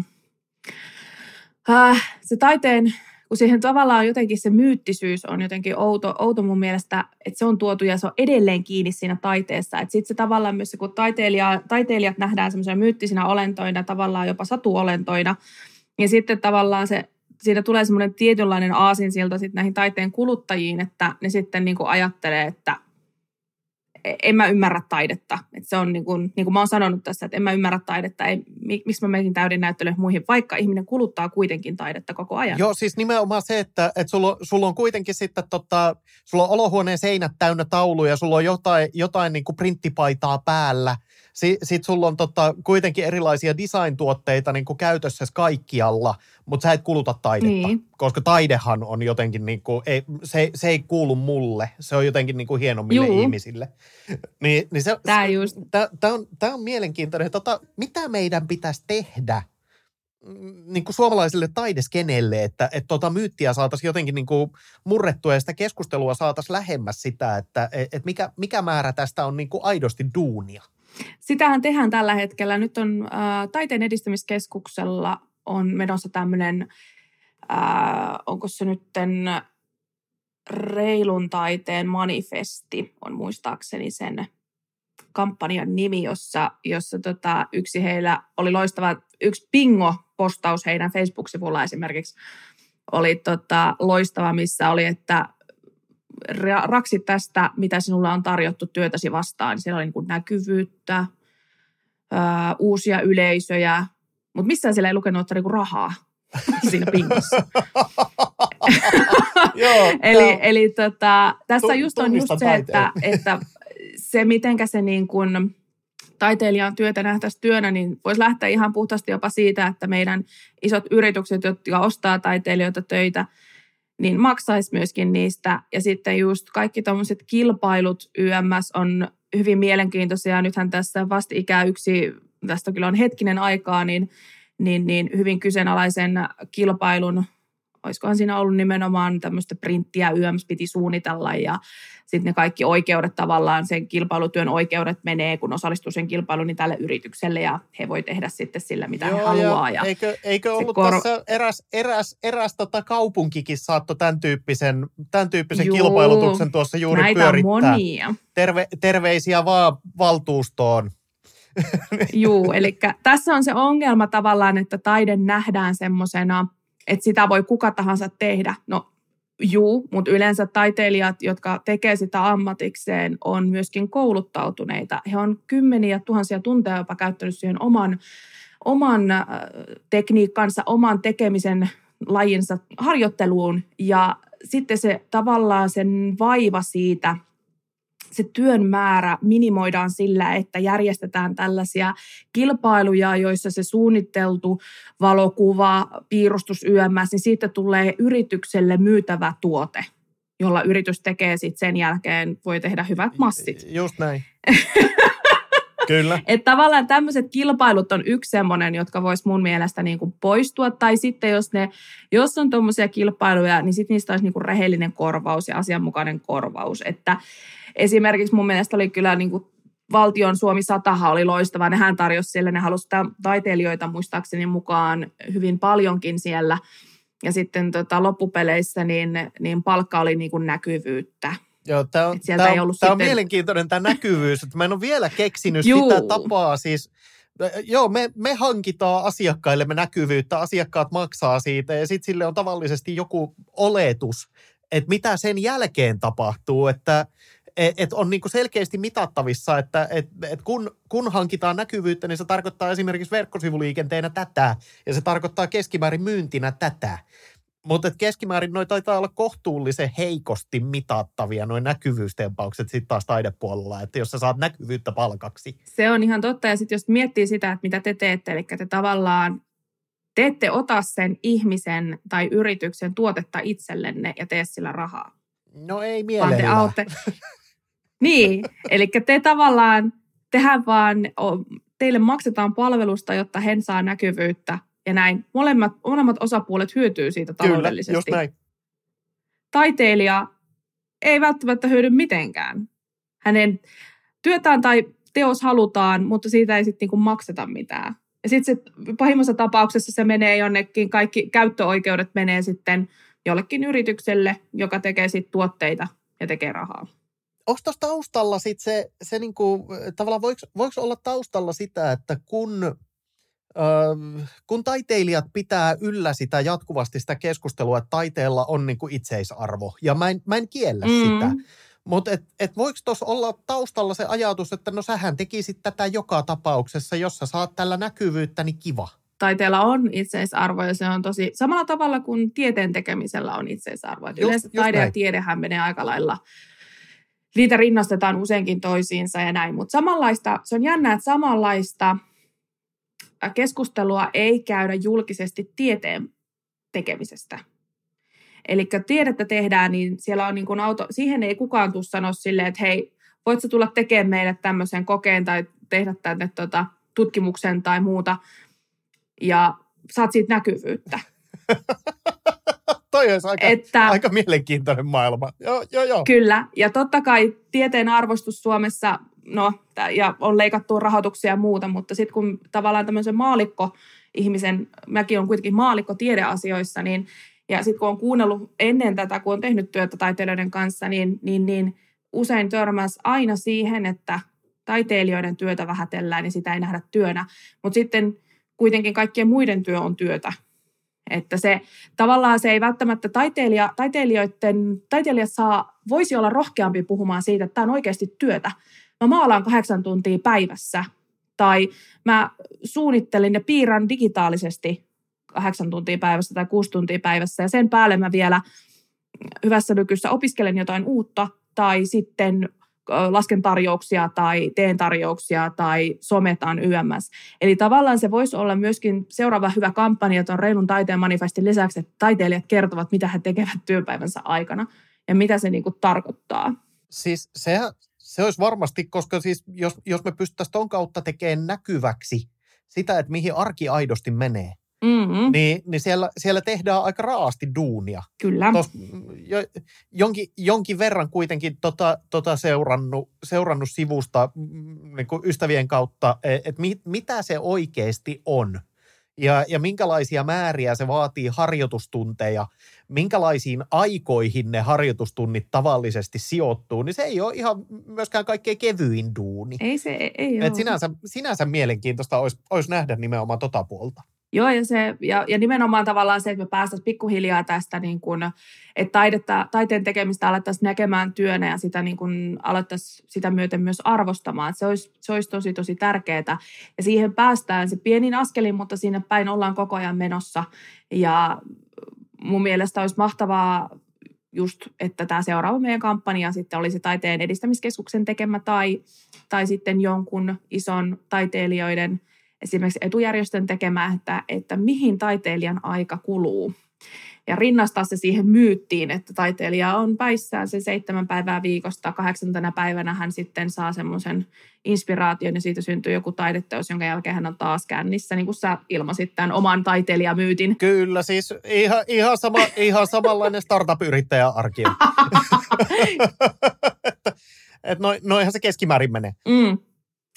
äh, se taiteen kun siihen tavallaan jotenkin se myyttisyys on jotenkin outo, outo mun mielestä, että se on tuotu ja se on edelleen kiinni siinä taiteessa. Että sitten se tavallaan myös, kun taiteilija, taiteilijat nähdään semmoisena myyttisinä olentoina, tavallaan jopa satuolentoina, ja sitten tavallaan se siitä tulee semmoinen tietynlainen aasinsilta sitten näihin taiteen kuluttajiin, että ne sitten niin kuin ajattelee, että en mä ymmärrä taidetta. Että se on niin kuin, niin kuin mä oon sanonut tässä, että en mä ymmärrä taidetta, ei, miksi mä menisin täyden näyttelyihin muihin, vaikka ihminen kuluttaa kuitenkin taidetta koko ajan. Joo, siis nimenomaan se, että, että sulla, sulla on kuitenkin sitten, tota, sulla on olohuoneen seinät täynnä tauluja, sulla on jotain, jotain niin kuin printtipaitaa päällä – sitten sulla on tota, kuitenkin erilaisia design-tuotteita niin kuin käytössä kaikkialla, mutta sä et kuluta taidetta, niin. koska taidehan on jotenkin, niin kuin, ei, se, se ei kuulu mulle, se on jotenkin niin kuin hienommille Juu. ihmisille. Niin, niin se, tämä, just. Tämä, on, tämä on mielenkiintoinen. Tota, mitä meidän pitäisi tehdä mm, niin kuin suomalaisille taideskenelle, että, että tota myyttiä saataisiin jotenkin niin kuin murrettua ja sitä keskustelua saataisiin lähemmäs sitä, että, että mikä, mikä määrä tästä on niin kuin aidosti duunia? Sitähän tehdään tällä hetkellä. Nyt on äh, Taiteen edistämiskeskuksella on menossa tämmöinen, äh, onko se nytten reilun taiteen manifesti, on muistaakseni sen kampanjan nimi, jossa, jossa tota, yksi heillä oli loistava, yksi pingo-postaus heidän Facebook-sivulla esimerkiksi oli tota, loistava, missä oli, että raksi tästä, mitä sinulla on tarjottu työtäsi vastaan. Siellä oli niin kuin näkyvyyttä, ää, uusia yleisöjä, mutta missään siellä ei lukenut, että niin rahaa siinä pingossa. Joo, eli eli tota, tässä just on just se, että, että se mitenkä se niin kuin, taiteilijan työtä nähtäisiin työnä, niin voisi lähteä ihan puhtaasti jopa siitä, että meidän isot yritykset, jotka ostaa taiteilijoita töitä – niin maksaisi myöskin niistä. Ja sitten just kaikki tuommoiset kilpailut YMS on hyvin mielenkiintoisia. Nythän tässä ikää yksi, tästä kyllä on hetkinen aikaa, niin, niin, niin hyvin kyseenalaisen kilpailun olisikohan siinä ollut nimenomaan tämmöistä printtiä YMS piti suunnitella ja sitten ne kaikki oikeudet tavallaan, sen kilpailutyön oikeudet menee, kun osallistuu sen kilpailuun, niin tälle yritykselle ja he voi tehdä sitten sillä, mitä Joo, he haluaa. Ja eikö, eikö ollut kor... tässä eräs, eräs, eräs tota kaupunkikin saatto tämän tyyppisen, tämän tyyppisen Juu, kilpailutuksen tuossa juuri näitä pyörittää. monia. Terve, terveisiä vaan valtuustoon. Joo, eli tässä on se ongelma tavallaan, että taide nähdään semmoisena – että sitä voi kuka tahansa tehdä. No juu, mutta yleensä taiteilijat, jotka tekee sitä ammatikseen, on myöskin kouluttautuneita. He on kymmeniä tuhansia tunteja jopa käyttänyt siihen oman, oman äh, tekniikkansa, oman tekemisen lajinsa harjoitteluun. Ja sitten se tavallaan sen vaiva siitä – se työn määrä minimoidaan sillä, että järjestetään tällaisia kilpailuja, joissa se suunniteltu valokuva, piirustus YMS, niin siitä tulee yritykselle myytävä tuote, jolla yritys tekee sitten sen jälkeen, voi tehdä hyvät massit. Just näin. Kyllä. Että tavallaan tämmöiset kilpailut on yksi semmoinen, jotka vois mun mielestä niin kuin poistua. Tai sitten jos, ne, jos on tuommoisia kilpailuja, niin sitten niistä olisi niin kuin rehellinen korvaus ja asianmukainen korvaus. Että esimerkiksi mun mielestä oli kyllä niin kuin valtion Suomi Sataha oli loistava. Nehän tarjosi siellä, ne halusi taiteilijoita muistaakseni mukaan hyvin paljonkin siellä. Ja sitten tota, loppupeleissä niin, niin palkka oli niin kuin näkyvyyttä. Joo, tämä on, tää on, tää sitten... on mielenkiintoinen tämä näkyvyys, että mä en ole vielä keksinyt Juu. sitä tapaa. Siis, joo, me, me hankitaan asiakkaille me näkyvyyttä, asiakkaat maksaa siitä ja sitten sille on tavallisesti joku oletus, että mitä sen jälkeen tapahtuu, että et, et on niinku selkeästi mitattavissa, että et, et kun, kun hankitaan näkyvyyttä, niin se tarkoittaa esimerkiksi verkkosivuliikenteenä tätä ja se tarkoittaa keskimäärin myyntinä tätä. Mutta keskimäärin noin taitaa olla kohtuullisen heikosti mitattavia noin näkyvyystempaukset sitten taas taidepuolella, että jos sä saat näkyvyyttä palkaksi. Se on ihan totta ja sitten jos miettii sitä, että mitä te teette, eli te tavallaan te ette ota sen ihmisen tai yrityksen tuotetta itsellenne ja tee sillä rahaa. No ei mielellään. Vaan te niin, eli te tavallaan, tehdään vaan, teille maksetaan palvelusta, jotta hän saa näkyvyyttä ja näin. Molemmat, molemmat osapuolet hyötyy siitä taloudellisesti. Kyllä, just näin. Taiteilija ei välttämättä hyödy mitenkään. Hänen työtään tai teos halutaan, mutta siitä ei sitten niinku makseta mitään. Ja sitten pahimmassa tapauksessa se menee jonnekin, kaikki käyttöoikeudet menee sitten jollekin yritykselle, joka tekee sitten tuotteita ja tekee rahaa. Onko tuossa taustalla sitten se, se niinku, tavallaan voiko, voiko olla taustalla sitä, että kun kun taiteilijat pitää yllä sitä jatkuvasti sitä keskustelua, että taiteella on niin kuin itseisarvo, ja mä en, mä en kiellä mm. sitä, mutta et, et voiko tuossa olla taustalla se ajatus, että no sähän tekisit tätä joka tapauksessa, jos sä saat tällä näkyvyyttä, niin kiva. Taiteella on itseisarvo ja se on tosi samalla tavalla kuin tieteen tekemisellä on itseisarvo. Just, yleensä just taide näin. ja tiedehän menee aika lailla, niitä rinnastetaan useinkin toisiinsa ja näin. Mutta samanlaista, se on jännä, että samanlaista keskustelua ei käydä julkisesti tieteen tekemisestä. Eli tiedettä tehdään, niin siellä on niin kuin auto, siihen ei kukaan tule sanoa silleen, että hei, voit sä tulla tekemään meille tämmöisen kokeen tai tehdä tänne tota, tutkimuksen tai muuta, ja saat siitä näkyvyyttä. Toi olisi aika, että, aika mielenkiintoinen maailma. Joo, joo, joo. Kyllä, ja totta kai tieteen arvostus Suomessa, no, ja on leikattu rahoituksia ja muuta, mutta sitten kun tavallaan tämmöisen maalikko ihmisen, mäkin olen kuitenkin maalikko tiedeasioissa, niin ja sitten kun on kuunnellut ennen tätä, kun on tehnyt työtä taiteilijoiden kanssa, niin, niin, niin usein törmäs aina siihen, että taiteilijoiden työtä vähätellään ja sitä ei nähdä työnä. Mutta sitten kuitenkin kaikkien muiden työ on työtä. Että se tavallaan se ei välttämättä taiteilija, taiteilijoiden, taiteilijat saa, voisi olla rohkeampi puhumaan siitä, että tämä on oikeasti työtä. Mä maalaan kahdeksan tuntia päivässä tai mä suunnittelin ja piirran digitaalisesti kahdeksan tuntia päivässä tai kuusi tuntia päivässä ja sen päälle mä vielä hyvässä lykyssä opiskelen jotain uutta tai sitten lasken tarjouksia tai teen tarjouksia tai sometaan YMS. Eli tavallaan se voisi olla myöskin seuraava hyvä kampanja tuon reilun taiteen manifestin lisäksi, että taiteilijat kertovat, mitä he tekevät työpäivänsä aikana ja mitä se niinku tarkoittaa. Siis se, se olisi varmasti, koska siis jos, jos me pystyttäisiin tuon kautta tekemään näkyväksi sitä, että mihin arki aidosti menee, mm-hmm. niin, niin siellä, siellä tehdään aika raasti duunia. Kyllä. Tos, jo, jonkin, jonkin verran kuitenkin tota, tota seurannut, seurannut sivusta niin kuin ystävien kautta, e, että mit, mitä se oikeasti on. Ja, ja minkälaisia määriä se vaatii harjoitustunteja, minkälaisiin aikoihin ne harjoitustunnit tavallisesti sijoittuu, niin se ei ole ihan myöskään kaikkein kevyin duuni. Ei se, ei, ei Et sinänsä, sinänsä mielenkiintoista olisi, olisi nähdä nimenomaan tota puolta. Joo, ja, se, ja, ja nimenomaan tavallaan se, että me päästäisiin pikkuhiljaa tästä, niin kuin, että taidetta, taiteen tekemistä alettaisiin näkemään työnä ja sitä niin kuin, alettaisiin sitä myöten myös arvostamaan. Se, olisi, se olisi tosi, tosi tärkeää. Ja siihen päästään se pienin askelin, mutta siinä päin ollaan koko ajan menossa. Ja mun mielestä olisi mahtavaa just, että tämä seuraava meidän kampanja sitten olisi taiteen edistämiskeskuksen tekemä tai, tai sitten jonkun ison taiteilijoiden – esimerkiksi etujärjestön tekemää, että, että mihin taiteilijan aika kuluu. Ja rinnastaa se siihen myyttiin, että taiteilija on päissään se seitsemän päivää viikosta. Kahdeksantana päivänä hän sitten saa semmoisen inspiraation ja siitä syntyy joku taideteos, jonka jälkeen hän on taas kännissä, niin kuin sä ilmasit tämän oman taiteilijamyytin. Kyllä, siis ihan, ihan, sama, ihan samanlainen startup-yrittäjä-arki. että, et noin, noinhan se keskimäärin menee. Mm.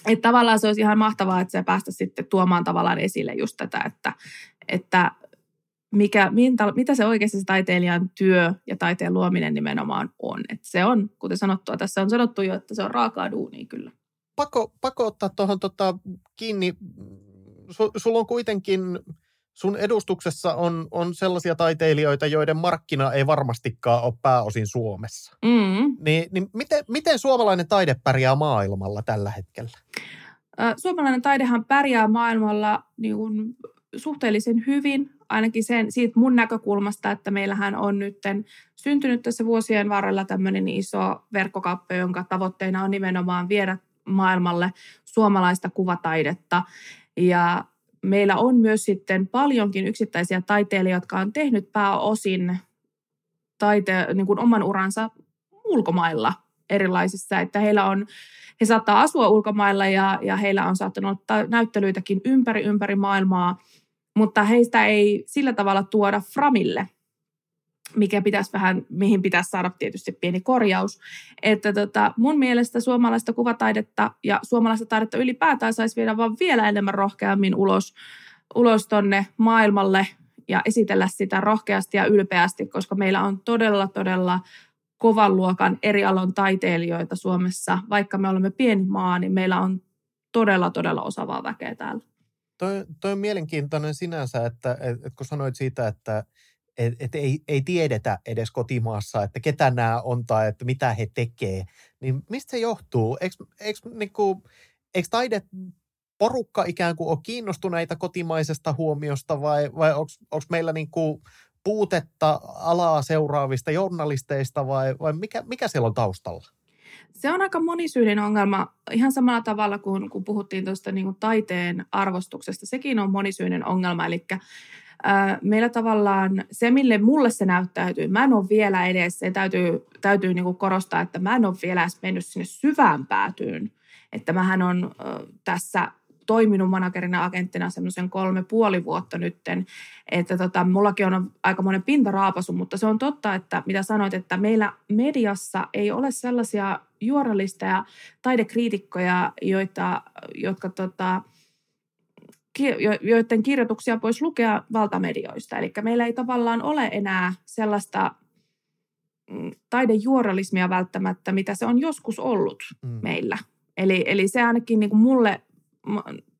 Että tavallaan se olisi ihan mahtavaa, että se päästä sitten tuomaan tavallaan esille just tätä, että, että mikä, minta, mitä se oikeasti se taiteilijan työ ja taiteen luominen nimenomaan on. Että se on, kuten sanottua, tässä on sanottu jo, että se on raakaa duunia kyllä. Pakko, pakko ottaa tuohon tota, kiinni. Sulla on kuitenkin sun edustuksessa on, on sellaisia taiteilijoita, joiden markkina ei varmastikaan ole pääosin Suomessa. Mm. Niin, niin miten, miten suomalainen taide pärjää maailmalla tällä hetkellä? Suomalainen taidehan pärjää maailmalla niin kuin suhteellisen hyvin, ainakin sen, siitä mun näkökulmasta, että meillähän on nyt syntynyt tässä vuosien varrella tämmöinen iso verkkokauppa, jonka tavoitteena on nimenomaan viedä maailmalle suomalaista kuvataidetta. Ja meillä on myös sitten paljonkin yksittäisiä taiteilijoita, jotka on tehnyt pääosin taite, niin kuin oman uransa ulkomailla erilaisissa, että heillä on, he saattaa asua ulkomailla ja, ja heillä on saattanut olla näyttelyitäkin ympäri ympäri maailmaa, mutta heistä ei sillä tavalla tuoda framille – mikä pitäisi vähän, mihin pitäisi saada tietysti pieni korjaus. Että tota, mun mielestä suomalaista kuvataidetta ja suomalaista taidetta ylipäätään saisi viedä vaan vielä enemmän rohkeammin ulos, ulos tonne maailmalle ja esitellä sitä rohkeasti ja ylpeästi, koska meillä on todella, todella kovan luokan eri alon taiteilijoita Suomessa. Vaikka me olemme pieni maa, niin meillä on todella, todella osaavaa väkeä täällä. Toi, toi on mielenkiintoinen sinänsä, että, että, kun sanoit siitä, että et, et ei, ei tiedetä edes kotimaassa, että ketä nämä on tai että mitä he tekee, niin mistä se johtuu? Eikö, eikö, niin kuin, eikö taide porukka ikään kuin ole kiinnostuneita kotimaisesta huomiosta vai, vai onko meillä niin kuin puutetta alaa seuraavista journalisteista vai, vai mikä, mikä siellä on taustalla? Se on aika monisyinen ongelma ihan samalla tavalla kuin kun puhuttiin tuosta niin taiteen arvostuksesta. Sekin on monisyinen ongelma, eli meillä tavallaan se, mille mulle se näyttäytyy, mä en ole vielä edes, se täytyy, täytyy niin korostaa, että mä en ole vielä edes mennyt sinne syvään päätyyn. Että mähän on tässä toiminut managerina agenttina semmoisen kolme puoli vuotta nytten, että tota, mullakin on aika monen pintaraapasu, mutta se on totta, että mitä sanoit, että meillä mediassa ei ole sellaisia juoralisteja, taidekriitikkoja, joita, jotka tota, joiden kirjoituksia voisi lukea valtamedioista. Eli meillä ei tavallaan ole enää sellaista mm, taidejuoralismia välttämättä, mitä se on joskus ollut mm. meillä. Eli, eli se ainakin niin kuin mulle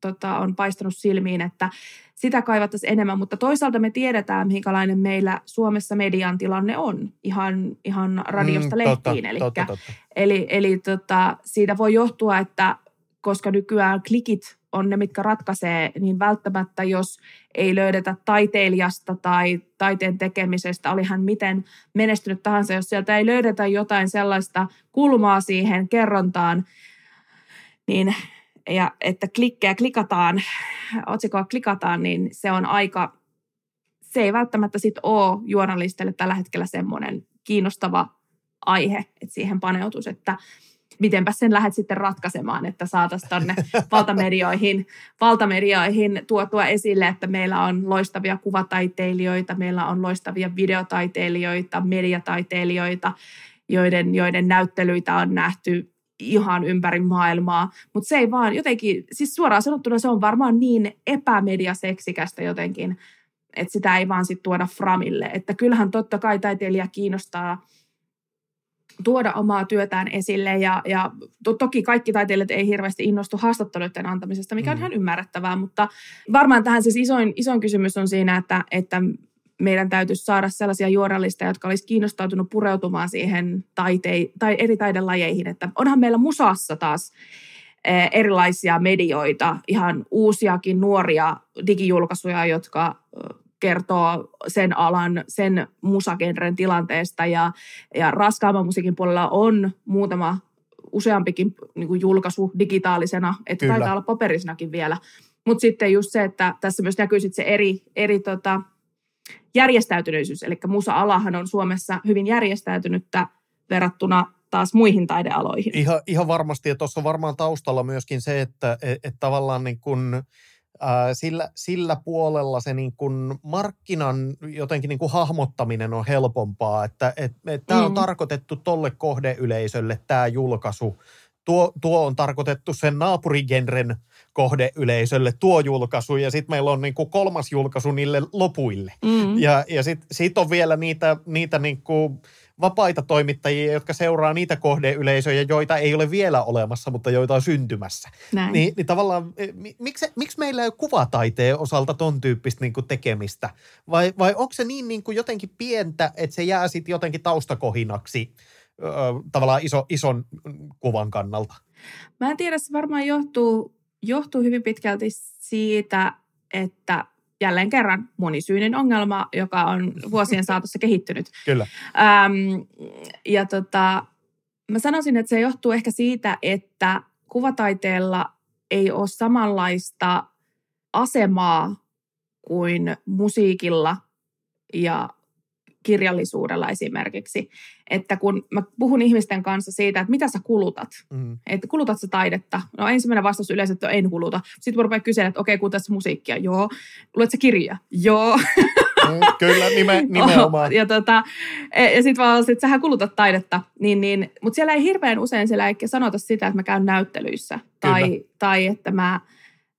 tota, on paistanut silmiin, että sitä kaivattaisiin enemmän, mutta toisaalta me tiedetään, minkälainen meillä Suomessa median tilanne on ihan, ihan radiosta mm, lehtiin. Totta, totta, totta. Eli, eli tota, siitä voi johtua, että koska nykyään klikit on ne, mitkä ratkaisee, niin välttämättä jos ei löydetä taiteilijasta tai taiteen tekemisestä, oli hän miten menestynyt tahansa, jos sieltä ei löydetä jotain sellaista kulmaa siihen kerrontaan, niin ja että klikkejä klikataan, otsikkoa klikataan, niin se on aika, se ei välttämättä sitten ole journalistille tällä hetkellä semmoinen kiinnostava aihe, että siihen paneutuisi, että mitenpä sen lähdet sitten ratkaisemaan, että saataisiin tuonne valtamedioihin, valtamedioihin tuotua esille, että meillä on loistavia kuvataiteilijoita, meillä on loistavia videotaiteilijoita, mediataiteilijoita, joiden, joiden näyttelyitä on nähty ihan ympäri maailmaa, mutta se ei vaan jotenkin, siis suoraan sanottuna se on varmaan niin epämediaseksikästä jotenkin, että sitä ei vaan sitten tuoda framille. Että kyllähän totta kai taiteilija kiinnostaa tuoda omaa työtään esille ja, ja to, toki kaikki taiteilijat ei hirveästi innostu haastatteluiden antamisesta, mikä on mm. ihan ymmärrettävää, mutta varmaan tähän siis isoin, isoin kysymys on siinä, että, että meidän täytyisi saada sellaisia juorallista, jotka olisi kiinnostautunut pureutumaan siihen taitei, tai eri taidelajeihin. Että onhan meillä musassa taas eh, erilaisia medioita, ihan uusiakin nuoria digijulkaisuja, jotka kertoo sen alan, sen musagenren tilanteesta ja, ja raskaamman musiikin puolella on muutama useampikin niin kuin julkaisu digitaalisena, että Kyllä. taitaa olla paperisnakin vielä. Mutta sitten just se, että tässä myös näkyy se eri, eri tota, järjestäytyneisyys, eli musa-alahan on Suomessa hyvin järjestäytynyttä verrattuna taas muihin taidealoihin. Ihan, ihan varmasti, ja tuossa on varmaan taustalla myöskin se, että et, et tavallaan niin kun, sillä, sillä puolella se niin kun markkinan jotenkin niin kun hahmottaminen on helpompaa, että et, et tämä on mm. tarkoitettu tolle kohdeyleisölle tämä julkaisu, tuo, tuo on tarkoitettu sen naapurigenren kohdeyleisölle tuo julkaisu ja sitten meillä on niinku kolmas julkaisu niille lopuille. Mm. Ja, ja sitten sit on vielä niitä, niitä niinku vapaita toimittajia, jotka seuraa niitä kohdeyleisöjä, joita ei ole vielä olemassa, mutta joita on syntymässä. Näin. Niin, niin tavallaan, e, miksi, miksi meillä ei ole kuvataiteen osalta ton tyyppistä niin tekemistä? Vai, vai onko se niin, niin kuin jotenkin pientä, että se jää sitten jotenkin taustakohinaksi ö, tavallaan iso, ison kuvan kannalta? Mä en tiedä, se varmaan johtuu johtuu hyvin pitkälti siitä, että jälleen kerran monisyinen ongelma, joka on vuosien saatossa kehittynyt. Kyllä. Ähm, ja tota, mä sanoisin, että se johtuu ehkä siitä, että kuvataiteella ei ole samanlaista asemaa kuin musiikilla ja kirjallisuudella esimerkiksi. Että kun mä puhun ihmisten kanssa siitä, että mitä sä kulutat, mm. että kulutat sä taidetta. No ensimmäinen vastaus yleensä, että en kuluta. Sitten mä rupean kysyä, että okei, okay, kulutat musiikkia? Joo. Luet sä kirja? Joo. Mm, kyllä, nime, nimenomaan. ja, tota, e, ja sitten vaan, että sähän kulutat taidetta. Niin, niin, mutta siellä ei hirveän usein siellä ei sanota sitä, että mä käyn näyttelyissä. Tai, tai että mä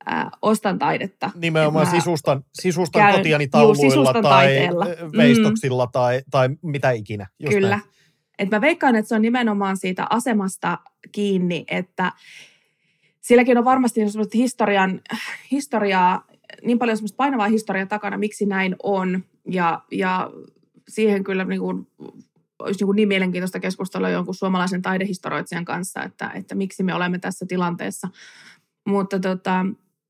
ää, ostan taidetta. Nimenomaan Mä sisustan, sisustan käyn- kotiani juu, tauluilla sisustan tai taiteella. Mm. veistoksilla tai, tai mitä ikinä. Just Kyllä. näin. Et mä veikkaan, että se on nimenomaan siitä asemasta kiinni, että silläkin on varmasti historian, historiaa, niin paljon semmoista painavaa historiaa takana, miksi näin on. Ja, ja siihen kyllä niin kuin, olisi niin, kuin niin mielenkiintoista keskustella jonkun suomalaisen taidehistorioitsijan kanssa, että, että miksi me olemme tässä tilanteessa. Mutta tota,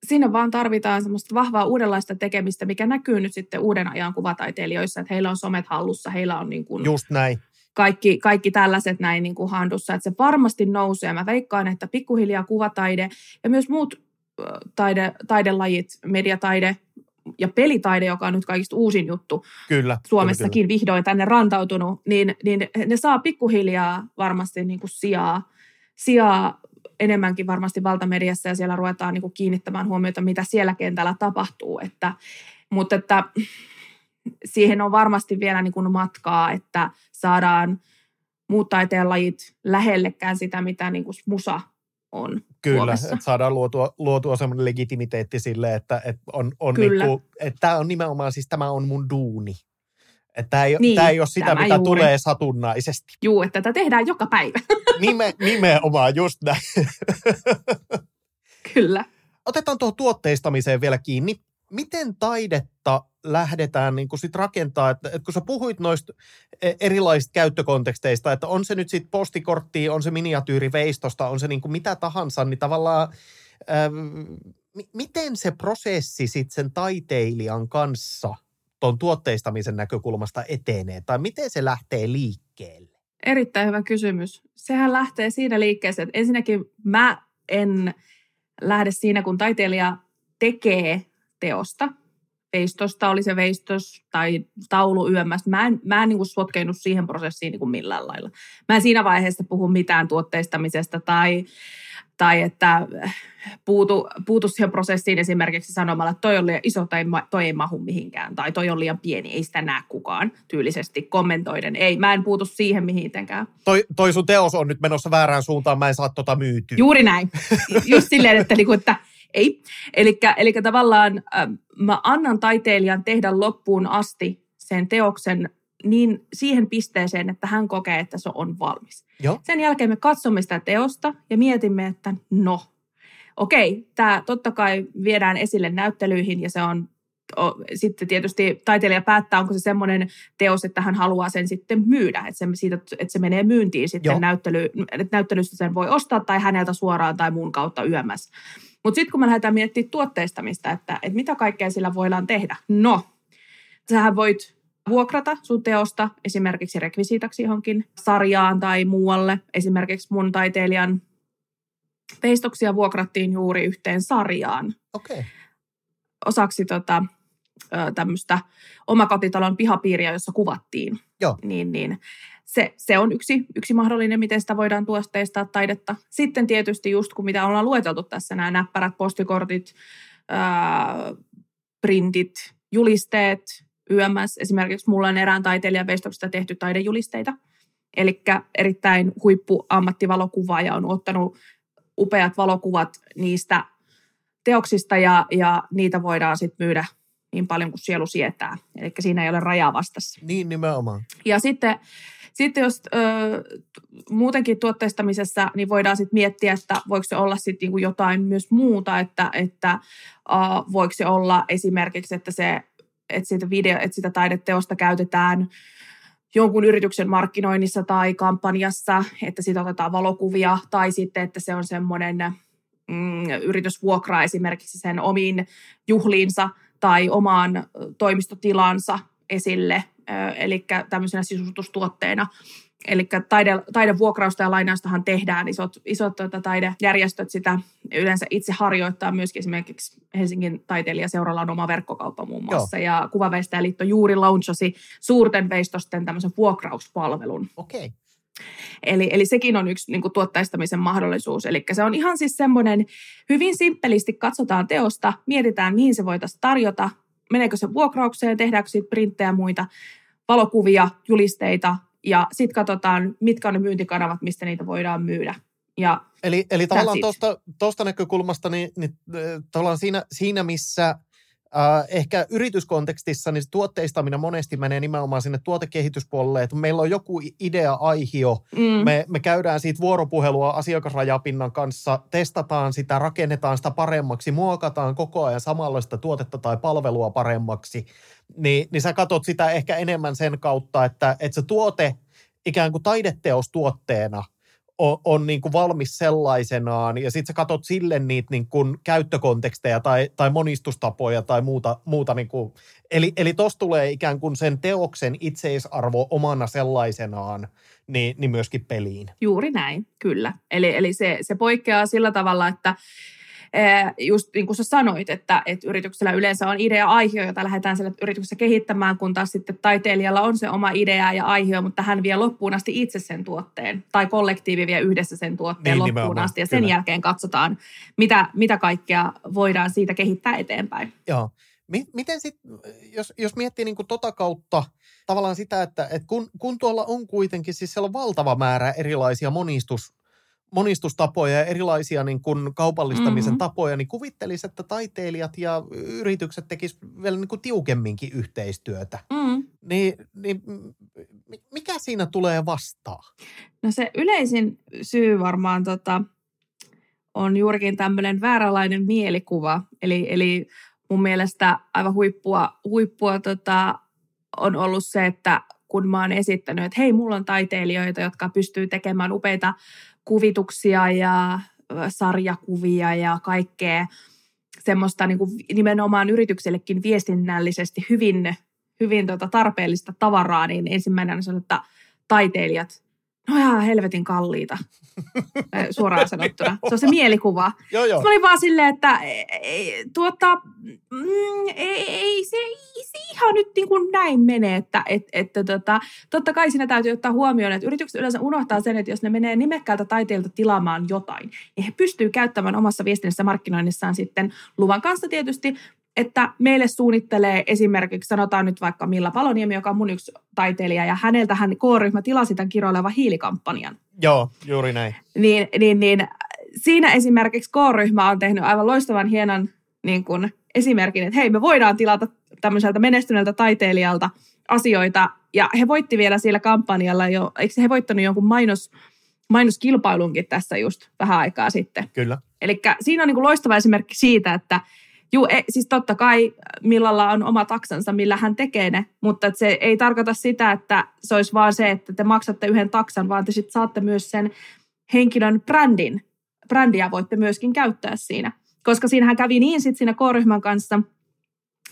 sinne vaan tarvitaan semmoista vahvaa uudenlaista tekemistä, mikä näkyy nyt sitten uuden ajan kuvataiteilijoissa, että heillä on somet hallussa, heillä on niin kuin Just näin. kaikki, kaikki tällaiset näin niin kuin handussa, että se varmasti nousee. Mä veikkaan, että pikkuhiljaa kuvataide ja myös muut taide, taidelajit, mediataide ja pelitaide, joka on nyt kaikista uusin juttu Kyllä. Suomessakin vihdoin tänne rantautunut, niin, niin ne saa pikkuhiljaa varmasti niin kuin sijaa, sijaa enemmänkin varmasti valtamediassa ja siellä ruvetaan niin kuin kiinnittämään huomiota, mitä siellä kentällä tapahtuu. Että, mutta että siihen on varmasti vielä niin kuin matkaa, että saadaan muut taiteenlajit lähellekään sitä, mitä niin kuin musa on Kyllä, Suomessa. että saadaan luotua, luotua semmoinen legitimiteetti sille, että, että on, on Kyllä. niinku, että tämä on nimenomaan siis tämä on mun duuni. Että tämä ei, Niin, tämä ei ole sitä, mitä juuri. tulee satunnaisesti. Juu, että tätä tehdään joka päivä. Nime, nimenomaan just näin. Kyllä. Otetaan tuohon tuotteistamiseen vielä kiinni. Miten taidetta lähdetään niin sit rakentaa, että, että kun sä puhuit noista e- erilaisista käyttökonteksteista, että on se nyt sitten postikorttia, on se miniatyyriveistosta, on se niin kuin mitä tahansa, niin tavallaan ähm, mi- miten se prosessi sitten sen taiteilijan kanssa tuon tuotteistamisen näkökulmasta etenee, tai miten se lähtee liikkeelle? Erittäin hyvä kysymys. Sehän lähtee siinä liikkeeseen, että ensinnäkin mä en lähde siinä, kun taiteilija tekee teosta. Veistosta oli se veistos tai taulu yömmästä. Mä en, mä en niin kuin sotkeinut siihen prosessiin niin kuin millään lailla. Mä en siinä vaiheessa puhu mitään tuotteistamisesta tai, tai että puutu, puutu siihen prosessiin esimerkiksi sanomalla, että toi on liian iso tai ma- toi ei mahu mihinkään tai toi on liian pieni, ei sitä näe kukaan tyylisesti kommentoiden. Ei, mä en puutu siihen mihinkään. Toi, toi sun teos on nyt menossa väärään suuntaan, mä en saa tota myytyä. Juuri näin. Just silleen, että, niinku, että ei. Eli tavallaan äh, mä annan taiteilijan tehdä loppuun asti sen teoksen niin siihen pisteeseen, että hän kokee, että se on valmis. Joo. Sen jälkeen me katsomme sitä teosta ja mietimme, että no, okei, tämä totta kai viedään esille näyttelyihin ja se on o, sitten tietysti taiteilija päättää, onko se semmoinen teos, että hän haluaa sen sitten myydä, että se, siitä, että se menee myyntiin sitten Joo. näyttely, että näyttelystä sen voi ostaa tai häneltä suoraan tai muun kautta yömässä. Mutta sitten kun me lähdetään miettimään tuotteistamista, että, että mitä kaikkea sillä voidaan tehdä. No, sähän voit vuokrata sun teosta esimerkiksi rekvisiitaksi johonkin sarjaan tai muualle. Esimerkiksi mun taiteilijan veistoksia vuokrattiin juuri yhteen sarjaan Okei. Okay. osaksi tota, tämmöistä omakotitalon pihapiiriä, jossa kuvattiin. Joo. Niin, niin se, se on yksi, yksi mahdollinen, miten sitä voidaan tuosteistaa taidetta. Sitten tietysti just kun mitä ollaan lueteltu tässä, nämä näppärät, postikortit, ää, printit, julisteet, YMS. Esimerkiksi mulla on erään taiteilijan veistoksesta tehty taidejulisteita. Eli erittäin huippu ammattivalokuvaaja on ottanut upeat valokuvat niistä teoksista ja, ja niitä voidaan sitten myydä niin paljon kuin sielu sietää. Eli siinä ei ole rajaa vastassa. Niin nimenomaan. Ja sitten, sitten jos ö, muutenkin tuotteistamisessa, niin voidaan sitten miettiä, että voiko se olla sitten niinku jotain myös muuta, että, että ö, voiko se olla esimerkiksi, että, se, että, sitä video, että sitä taideteosta käytetään jonkun yrityksen markkinoinnissa tai kampanjassa, että siitä otetaan valokuvia, tai sitten, että se on semmoinen mm, yritys vuokraa esimerkiksi sen omiin juhliinsa tai omaan toimistotilansa esille, eli tämmöisenä sisustustuotteena. Eli taide, taidevuokrausta ja lainaustahan tehdään, isot, isot tuota, taidejärjestöt sitä yleensä itse harjoittaa myöskin esimerkiksi Helsingin taiteilijaseuralla on oma verkkokauppa muun muassa, Joo. ja Kuvaveistäjäliitto juuri launchasi suurten veistosten tämmöisen vuokrauspalvelun. Okei. Okay. Eli, eli sekin on yksi niin kuin, tuottaistamisen mahdollisuus. Eli se on ihan siis semmoinen, hyvin simppelisti katsotaan teosta, mietitään mihin se voitaisiin tarjota, meneekö se vuokraukseen, tehdäänkö siitä printtejä ja muita, valokuvia, julisteita, ja sitten katsotaan, mitkä on ne myyntikanavat, mistä niitä voidaan myydä. Ja Eli, eli tavallaan tuosta, näkökulmasta, niin, niin äh, tavallaan siinä, siinä missä äh, ehkä yrityskontekstissa, niin tuotteistaminen monesti menee nimenomaan sinne tuotekehityspuolelle, että meillä on joku idea, aihio, mm, me, me käydään siitä vuoropuhelua asiakasrajapinnan kanssa, testataan sitä, rakennetaan sitä paremmaksi, muokataan koko ajan samanlaista tuotetta tai palvelua paremmaksi, niin, niin sä katot sitä ehkä enemmän sen kautta, että, että se tuote ikään kuin taideteos tuotteena on, on niin kuin valmis sellaisenaan, ja sitten sä katot sille niitä niin kuin käyttökonteksteja tai, tai monistustapoja tai muuta. muuta niin kuin. Eli, eli tuossa tulee ikään kuin sen teoksen itseisarvo omana sellaisenaan niin, niin myöskin peliin. juuri näin, kyllä. Eli, eli se, se poikkeaa sillä tavalla, että just niin kuin sä sanoit, että, että yrityksellä yleensä on idea aihio, jota lähdetään sillä yrityksessä kehittämään, kun taas sitten taiteilijalla on se oma idea ja aihio, mutta hän vie loppuun asti itse sen tuotteen, tai kollektiivi vie yhdessä sen tuotteen Niin, loppuun nimenomaan, asti, ja sen kyllä. jälkeen katsotaan, mitä, mitä kaikkea voidaan siitä kehittää eteenpäin. Joo. Mi- Miten sitten, jos, jos miettii niin kuin tota kautta tavallaan sitä, että, että kun, kun tuolla on kuitenkin, siis siellä on valtava määrä erilaisia monistus, monistustapoja ja erilaisia niin kuin kaupallistamisen Mhm. tapoja, niin kuvittelisi, että taiteilijat ja yritykset tekisivät vielä niin kuin tiukemminkin yhteistyötä. Mm. Niin, niin mi- mikä siinä tulee vastaan? No se yleisin syy varmaan tota, on juurikin tämmöinen vääränlainen mielikuva. Eli, eli mun mielestä aivan huippua, huippua tota, on ollut se, että kun mä oon esittänyt, että hei, mulla on taiteilijoita, jotka pystyy tekemään upeita kuvituksia ja sarjakuvia ja kaikkea semmoista niin kuin nimenomaan yrityksellekin viestinnällisesti hyvin, hyvin tota tarpeellista tavaraa, niin ensimmäinen on se, että taiteilijat, no ihan helvetin kalliita, Ö, suoraan sanottuna. Se on se mielikuva. Joo, joo. Mä olin vaan silleen, että ei, ei, tuota, mm, ei, ei, se, ei se ihan nyt niin kuin näin mene, että et, että tota, totta kai siinä täytyy ottaa huomioon, että yritykset yleensä unohtaa sen, että jos ne menee nimekkäältä taiteilta tilaamaan jotain, niin he pystyy käyttämään omassa viestinnässä markkinoinnissaan sitten luvan kanssa tietysti, että meille suunnittelee esimerkiksi, sanotaan nyt vaikka Milla Paloniemi, joka on mun yksi taiteilija, ja häneltä hän K-ryhmä tilasi tämän kiroileva hiilikampanjan Joo, juuri näin. niin, niin, niin siinä esimerkiksi K-ryhmä on tehnyt aivan loistavan hienon niin kuin esimerkin, että hei, me voidaan tilata tämmöiseltä menestyneeltä taiteilijalta asioita, ja he voitti vielä siellä kampanjalla jo, eikö he voittanut jonkun mainos, mainoskilpailunkin tässä just vähän aikaa sitten. Kyllä. Eli siinä on niin kuin loistava esimerkki siitä, että Juu, e, siis totta kai Millalla on oma taksansa, millä hän tekee ne, mutta se ei tarkoita sitä, että se olisi vaan se, että te maksatte yhden taksan, vaan te sitten saatte myös sen henkilön brändin. Brändiä voitte myöskin käyttää siinä. Koska siinähän kävi niin sitten siinä K-ryhmän kanssa,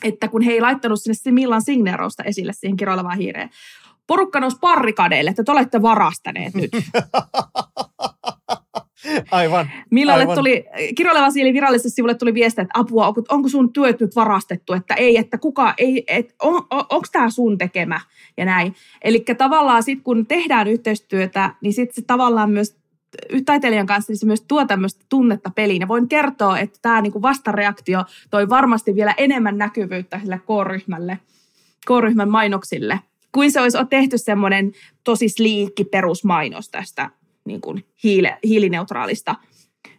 että kun he ei laittanut sinne Millan signeerausta esille siihen kiroilevaan hiireen, porukka nousi parrikadeille, että te olette varastaneet nyt. Aivan. Millalle Aivan. tuli, Kiroleva Siili viralliselle sivulle tuli viesti, että apua, onko, onko sun työt nyt varastettu, että ei, että kuka, ei, et, on, on, onko tämä sun tekemä ja näin. Eli tavallaan sitten kun tehdään yhteistyötä, niin sitten se tavallaan myös taiteilijan kanssa niin se myös tuo tämmöistä tunnetta peliin. Ja voin kertoa, että tämä niinku vastareaktio toi varmasti vielä enemmän näkyvyyttä sille K-ryhmälle, K-ryhmän mainoksille, kuin se olisi tehty semmoinen tosi sliikki perusmainos tästä niin kuin hiile, hiilineutraalista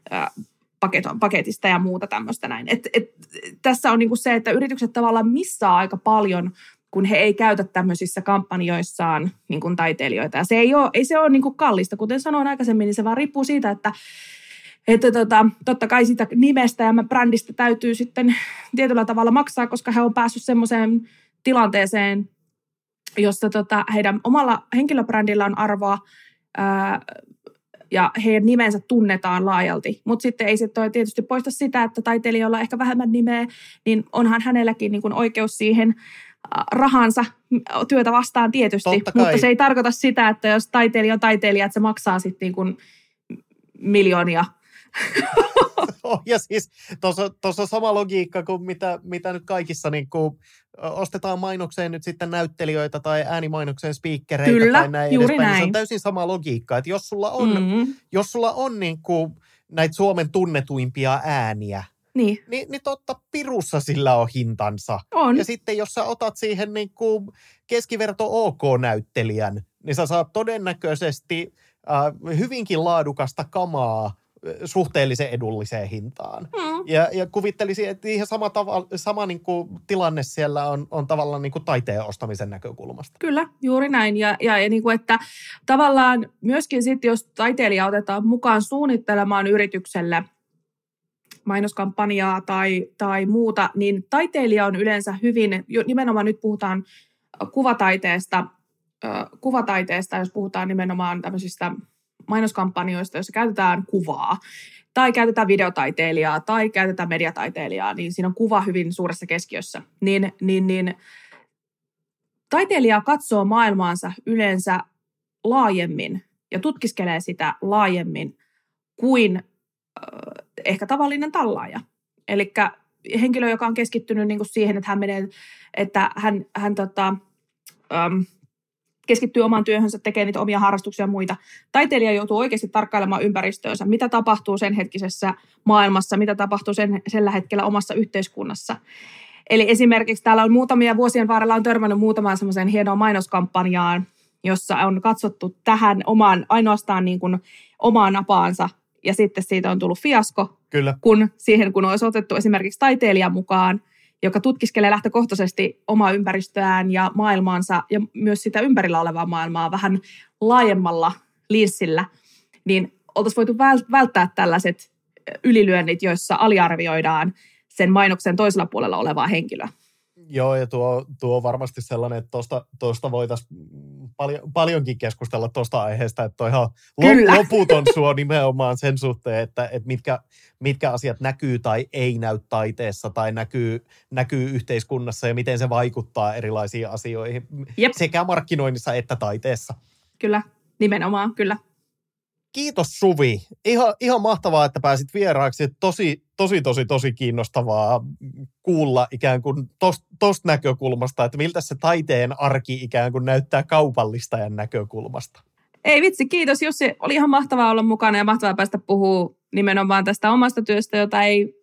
ää, paketo, paketista ja muuta tämmöistä näin. Et, et, tässä on niin kuin se, että yritykset tavallaan missaa aika paljon, kun he ei käytä tämmöisissä kampanjoissaan niin kuin taiteilijoita. Ja se ei ole, ei se ole niin kuin kallista. Kuten sanoin aikaisemmin, niin se vaan riippuu siitä, että että tota, totta kai sitä nimestä ja brändistä täytyy sitten tietyllä tavalla maksaa, koska he on päässyt semmoiseen tilanteeseen, jossa tota, heidän omalla henkilöbrändillä on arvoa ää, ja heidän nimensä tunnetaan laajalti. Mutta sitten ei se toi tietysti poista sitä, että taiteilijalla on ehkä vähemmän nimeä, niin onhan hänelläkin niin kuin oikeus siihen ä, rahansa työtä vastaan tietysti. Mutta se ei tarkoita sitä, että jos taiteilija on taiteilija, että se maksaa sitten niin kuin miljoonia. Oh, ja siis tuossa on sama logiikka kuin mitä, mitä nyt kaikissa niin kuin, ostetaan mainokseen nyt sitten näyttelijöitä tai äänimainokseen speakereitä Kyllä, tai näin juuri edespäin. Niin se näin. on täysin sama logiikka, että jos sulla on, mm. Mm, jos sulla on niin kuin näitä Suomen tunnetuimpia ääniä, niin, niin, niin totta pirussa sillä on hintansa. on. Ja sitten jos sä otat siihen niin kuin keskiverto OK-näyttelijän, niin sä saat todennäköisesti äh, hyvinkin laadukasta kamaa suhteellisen edulliseen hintaan. Mm. Ja, ja kuvittelisin, että ihan sama, tava, sama niin kuin tilanne siellä on, on tavallaan niin kuin taiteen ostamisen näkökulmasta. Kyllä, juuri näin. Ja, ja, ja niin kuin, että tavallaan myöskin sitten, jos taiteilija otetaan mukaan suunnittelemaan yritykselle mainoskampanjaa tai, tai muuta, niin taiteilija on yleensä hyvin, nimenomaan nyt puhutaan kuvataiteesta, kuvataiteesta, jos puhutaan nimenomaan tämmöisistä mainoskampanjoista, joissa käytetään kuvaa, tai käytetään videotaiteilijaa, tai käytetään mediataiteilijaa, niin siinä on kuva hyvin suuressa keskiössä. Niin, niin, niin taiteilija katsoo maailmaansa yleensä laajemmin ja tutkiskelee sitä laajemmin kuin äh, ehkä tavallinen tallaaja. Eli henkilö, joka on keskittynyt niin kuin siihen, että hän menee, että hän, hän tota, ähm, keskittyy omaan työhönsä, tekee niitä omia harrastuksia ja muita. Taiteilija joutuu oikeasti tarkkailemaan ympäristöönsä, mitä tapahtuu sen hetkisessä maailmassa, mitä tapahtuu sen, sellä hetkellä omassa yhteiskunnassa. Eli esimerkiksi täällä on muutamia vuosien varrella on törmännyt muutamaan semmoiseen hienoon mainoskampanjaan, jossa on katsottu tähän omaan, ainoastaan niin kuin omaan napaansa ja sitten siitä on tullut fiasko, Kyllä. kun siihen kun olisi otettu esimerkiksi taiteilija mukaan, joka tutkiskelee lähtökohtaisesti omaa ympäristöään ja maailmaansa ja myös sitä ympärillä olevaa maailmaa vähän laajemmalla linssillä, niin oltaisiin voitu välttää tällaiset ylilyönnit, joissa aliarvioidaan sen mainoksen toisella puolella olevaa henkilöä. Joo, ja tuo, tuo on varmasti sellainen, että tuosta, tuosta voitaisiin paljon, paljonkin keskustella tuosta aiheesta, että on ihan Kyllä. loputon suo nimenomaan sen suhteen, että, että mitkä, mitkä asiat näkyy tai ei näy taiteessa tai näkyy, näkyy yhteiskunnassa ja miten se vaikuttaa erilaisiin asioihin Jep. sekä markkinoinnissa että taiteessa. Kyllä, nimenomaan, kyllä. Kiitos Suvi. Ihan, ihan mahtavaa, että pääsit vieraaksi. Tosi, tosi, tosi, tosi kiinnostavaa kuulla ikään kuin tuosta näkökulmasta, että miltä se taiteen arki ikään kuin näyttää kaupallistajan näkökulmasta. Ei vitsi, kiitos Jussi. Oli ihan mahtavaa olla mukana ja mahtavaa päästä puhua nimenomaan tästä omasta työstä, jota ei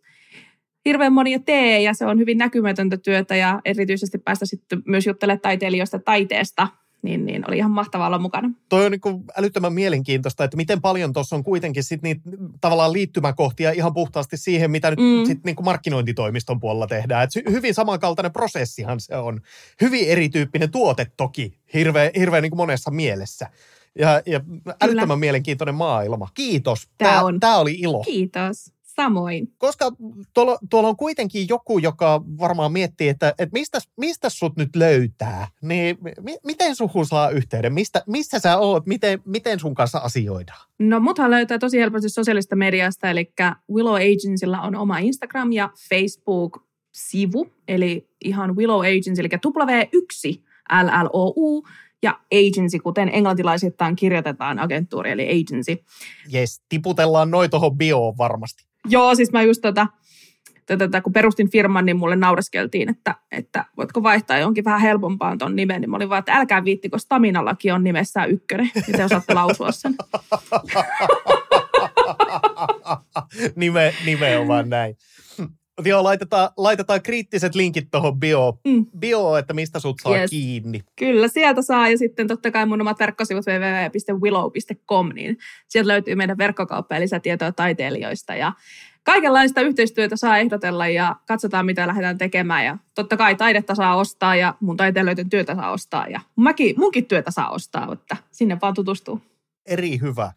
hirveän monia tee ja se on hyvin näkymätöntä työtä ja erityisesti päästä sitten myös juttelemaan taiteilijoista taiteesta – niin, niin oli ihan mahtavaa olla mukana. Toi on niin älyttömän mielenkiintoista, että miten paljon tuossa on kuitenkin sit niitä tavallaan liittymäkohtia ihan puhtaasti siihen, mitä nyt mm. sit niin markkinointitoimiston puolella tehdään. Et hyvin samankaltainen prosessihan se on. Hyvin erityyppinen tuote toki, hirveän hirveä niin monessa mielessä. Ja, ja älyttömän mielenkiintoinen maailma. Kiitos. Tämä, Tämä, on. Tämä oli ilo. Kiitos. Samoin. Koska tuolla, tuolla on kuitenkin joku, joka varmaan miettii, että, että mistä, mistä sut nyt löytää, niin mi, miten suhun saa yhteyden? Mistä, missä sä oot? Miten, miten sun kanssa asioidaan? No muthan löytää tosi helposti sosiaalista mediasta, eli Willow Agencylla on oma Instagram ja Facebook-sivu, eli ihan Willow Agency, eli W1 LLOU, ja agency, kuten englantilaisittain kirjoitetaan agenttuuri, eli agency. Jes, tiputellaan noin tuohon bioon varmasti. Joo, siis mä just tota, tätä, kun perustin firman, niin mulle naureskeltiin, että, että voitko vaihtaa jonkin vähän helpompaan ton nimen. Niin mä olin vaan, että älkää viitti, kun Staminallakin on nimessään ykkönen. Miten osaatte lausua sen? Nime, nimenomaan näin. Joo, laitetaan, laitetaan kriittiset linkit tuohon bio, mm. bio, että mistä sut saa yes. kiinni. Kyllä, sieltä saa. Ja sitten totta kai mun omat verkkosivut www.willow.com, niin sieltä löytyy meidän verkkokauppa ja lisätietoa taiteilijoista. Ja kaikenlaista yhteistyötä saa ehdotella ja katsotaan, mitä lähdetään tekemään. Ja totta kai taidetta saa ostaa ja mun taiteilijoiden työtä saa ostaa ja mäkin, munkin työtä saa ostaa, että sinne vaan tutustuu. Eri hyvä.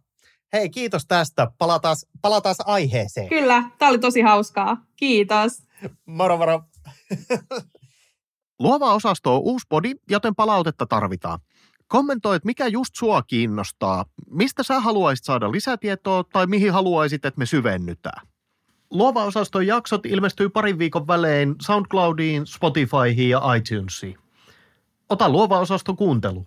Hei, kiitos tästä. Palataan, palataan aiheeseen. Kyllä, tämä oli tosi hauskaa. Kiitos. Moro, moro. Luova osasto on uusi podi, joten palautetta tarvitaan. Kommentoit, mikä just sua kiinnostaa, mistä sä haluaisit saada lisätietoa tai mihin haluaisit, että me syvennytään. Luova osaston jaksot ilmestyy parin viikon välein SoundCloudiin, Spotifyhin ja iTunesiin. Ota luova osasto kuuntelu.